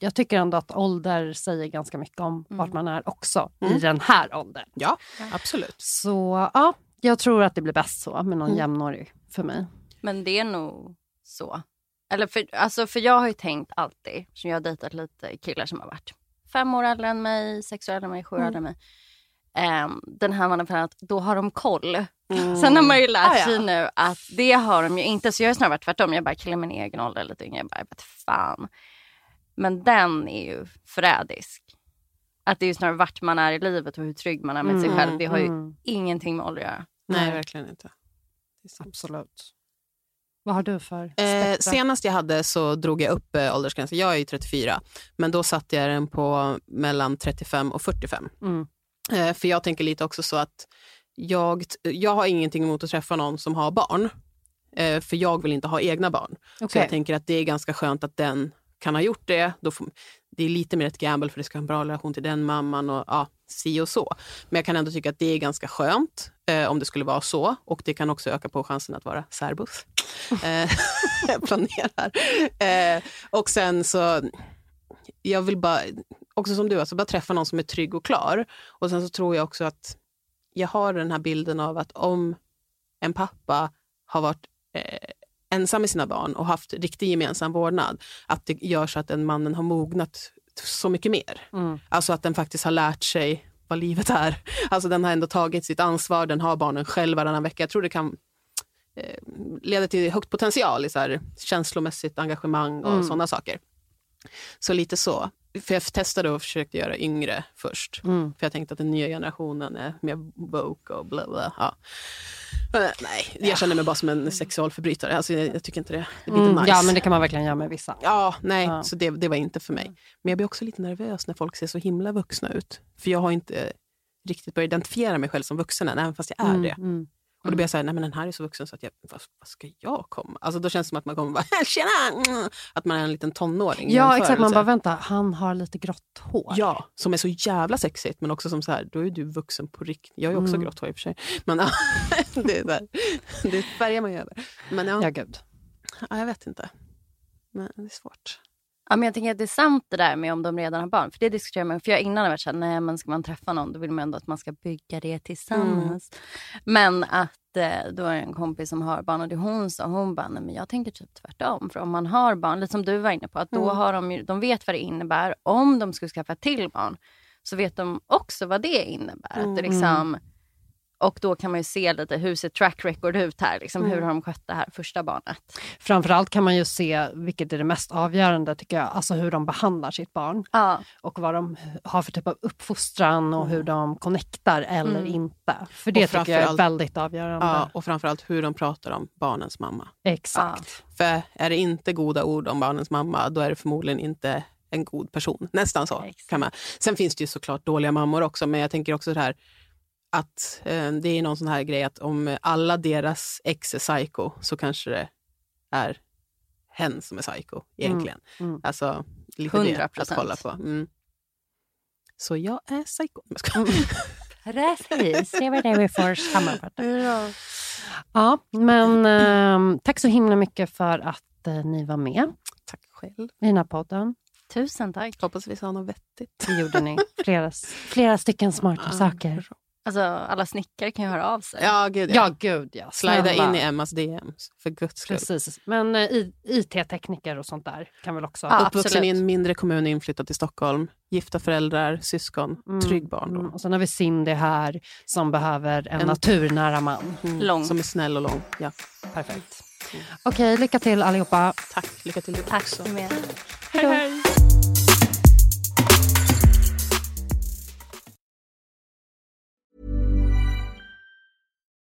jag tycker ändå att ålder säger ganska mycket om vart man är också Mm. i den här åldern. ja, absolut. Så ja, jag tror att det blir bäst så med någon Mm. jämnårig för mig. Men det är nog så. Eller för, alltså för jag har ju tänkt alltid, så jag har dejtat lite killar som har varit fem år äldre än mig, sex år äldre än mig, sju år äldre än mig. Um, den här mannen för att då har de koll. Sen har man ju lärt Ah, ja. sig nu att det har de ju inte. Så jag har snarare varit tvärtom. Jag bara killar min egen ålder lite yngre. Jag bara, jag vet fan. Men den är ju förrädisk. Att det är ju snarare vart man är i livet och hur trygg man är med sig Mm, själv. Det har ju mm. ingenting med ålder att göra. Nej, Nej. verkligen inte. Absolut. Vad har du för Eh, senast jag hade så drog jag upp eh, åldersgränsen. Jag är ju 34, men då satte jag den på mellan 35 och 45. Mm. Eh, för jag tänker lite också så att jag, jag har ingenting emot att träffa någon som har barn. Eh, för jag vill inte ha egna barn. Så Okej. jag tänker att det är ganska skönt att den kan ha gjort det. Då får, det är lite mer ett gamble för det ska ha en bra relation till den mamman och ja, si och så. Men jag kan ändå tycka att det är ganska skönt eh, om det skulle vara så. Och det kan också öka på chansen att vara särbus. Eh, jag planerar. Eh, och sen så, jag vill bara, också som du, alltså bara träffa någon som är trygg och klar. Och sen så tror jag också att jag har den här bilden av att om en pappa har varit eh, ensam med sina barn och haft riktig gemensam vårdnad, att det gör så att den mannen har mognat så mycket mer. Mm. Alltså att den faktiskt har lärt sig vad livet är. Alltså den har ändå tagit sitt ansvar, den har barnen själv varannan vecka. Jag tror det kan eh, leder till högt potential i så här, känslomässigt engagemang och Mm. sådana saker. Så lite så. För jag testade och försökte göra yngre först. Mm. För jag tänkte att den nya generationen är mer woke och bla bla. Ja. Men, nej, jag känner mig bara som en sexualförbrytare. Alltså, jag, jag tycker inte det. Det blir Mm, inte nice. Ja, men det kan man verkligen göra med vissa. Ja, nej, Ja. så det, det var inte för mig. Men jag blir också lite nervös när folk ser så himla vuxna ut. För jag har inte riktigt börjat identifiera mig själv som vuxen än, även fast jag är Mm, det. mm. Och då blir jag så här, nej men den här är så vuxen så att jag, vad, vad ska jag komma? Alltså då känns det som att man kommer bara, tjena! Att man är en liten tonåring. Ja, exakt. Man jämförelse. bara, vänta, han har lite grått hår. Ja, som är så jävla sexigt men också som så här, då är du vuxen på riktigt. Jag har ju också Mm. grått hår i och för sig. Men ja, det, är där, det färgar man ju över. Men ja, Ja, gud. ja, jag vet inte. Men det är svårt. Ja, men jag tänker att det är sant det där med om de redan har barn. För det diskuterar man. För jag innan har varit såhär, nej men ska man träffa någon då vill man ändå att man ska bygga det tillsammans. Men att eh, då är det en kompis som har barn och det hon sa, hon bara, nej men jag tänker typ tvärtom. För om man har barn, lite som du var inne på, att då Mm. har de ju, de vet vad det innebär. Om de skulle skaffa till barn så vet de också vad det innebär. Att det Mm. liksom, och då kan man ju se lite, hur ser track record ut här? Liksom, Mm. Hur har de skött det här första barnet? Framförallt kan man ju se, vilket är det mest avgörande tycker jag, alltså hur de behandlar sitt barn. Ja. Och vad de har för typ av uppfostran och hur de connectar eller Mm. inte. För det tycker jag är väldigt avgörande. Ja, och framförallt hur de pratar om barnens mamma. Exakt. För är det inte goda ord om barnens mamma, då är det förmodligen inte en god person. Nästan så. Exakt. Kan man. Sen finns det ju såklart dåliga mammor också, men jag tänker också det här att eh, det är någon sån här grej att om alla deras ex är psycho så kanske det är hen som är psycho egentligen. Mm. Alltså lite det 100%. att kolla på. Mm. Så jag är psycho. Mm. Precis, det var det vi får sammanfatta. Ja, men ehm, tack så himla mycket för att eh, ni var med Tack själv. i den här podden. Tusen tack. Hoppas vi sa något vettigt. Det gjorde ni. Flera, flera stycken smarta Ja, saker. Alltså, alla snickare kan ju höra av sig. Ja, gud ja. Ja, gud ja. Slida in i Emmas DMs, för guds skull. Precis. Men eh, IT-tekniker och sånt där kan väl också... Ja. Uppvuxen absolut. i en mindre kommun, inflyttad till Stockholm. Gifta föräldrar, syskon, Mm, trygg barndom. Mm. Och sen har vi Cindy här som behöver en, En- naturnära man. Mm. Lång. Som är snäll och lång. Ja. Perfekt. Okej, lycka till allihopa. Tack, lycka till du Tack också. så mycket. Hej, hej.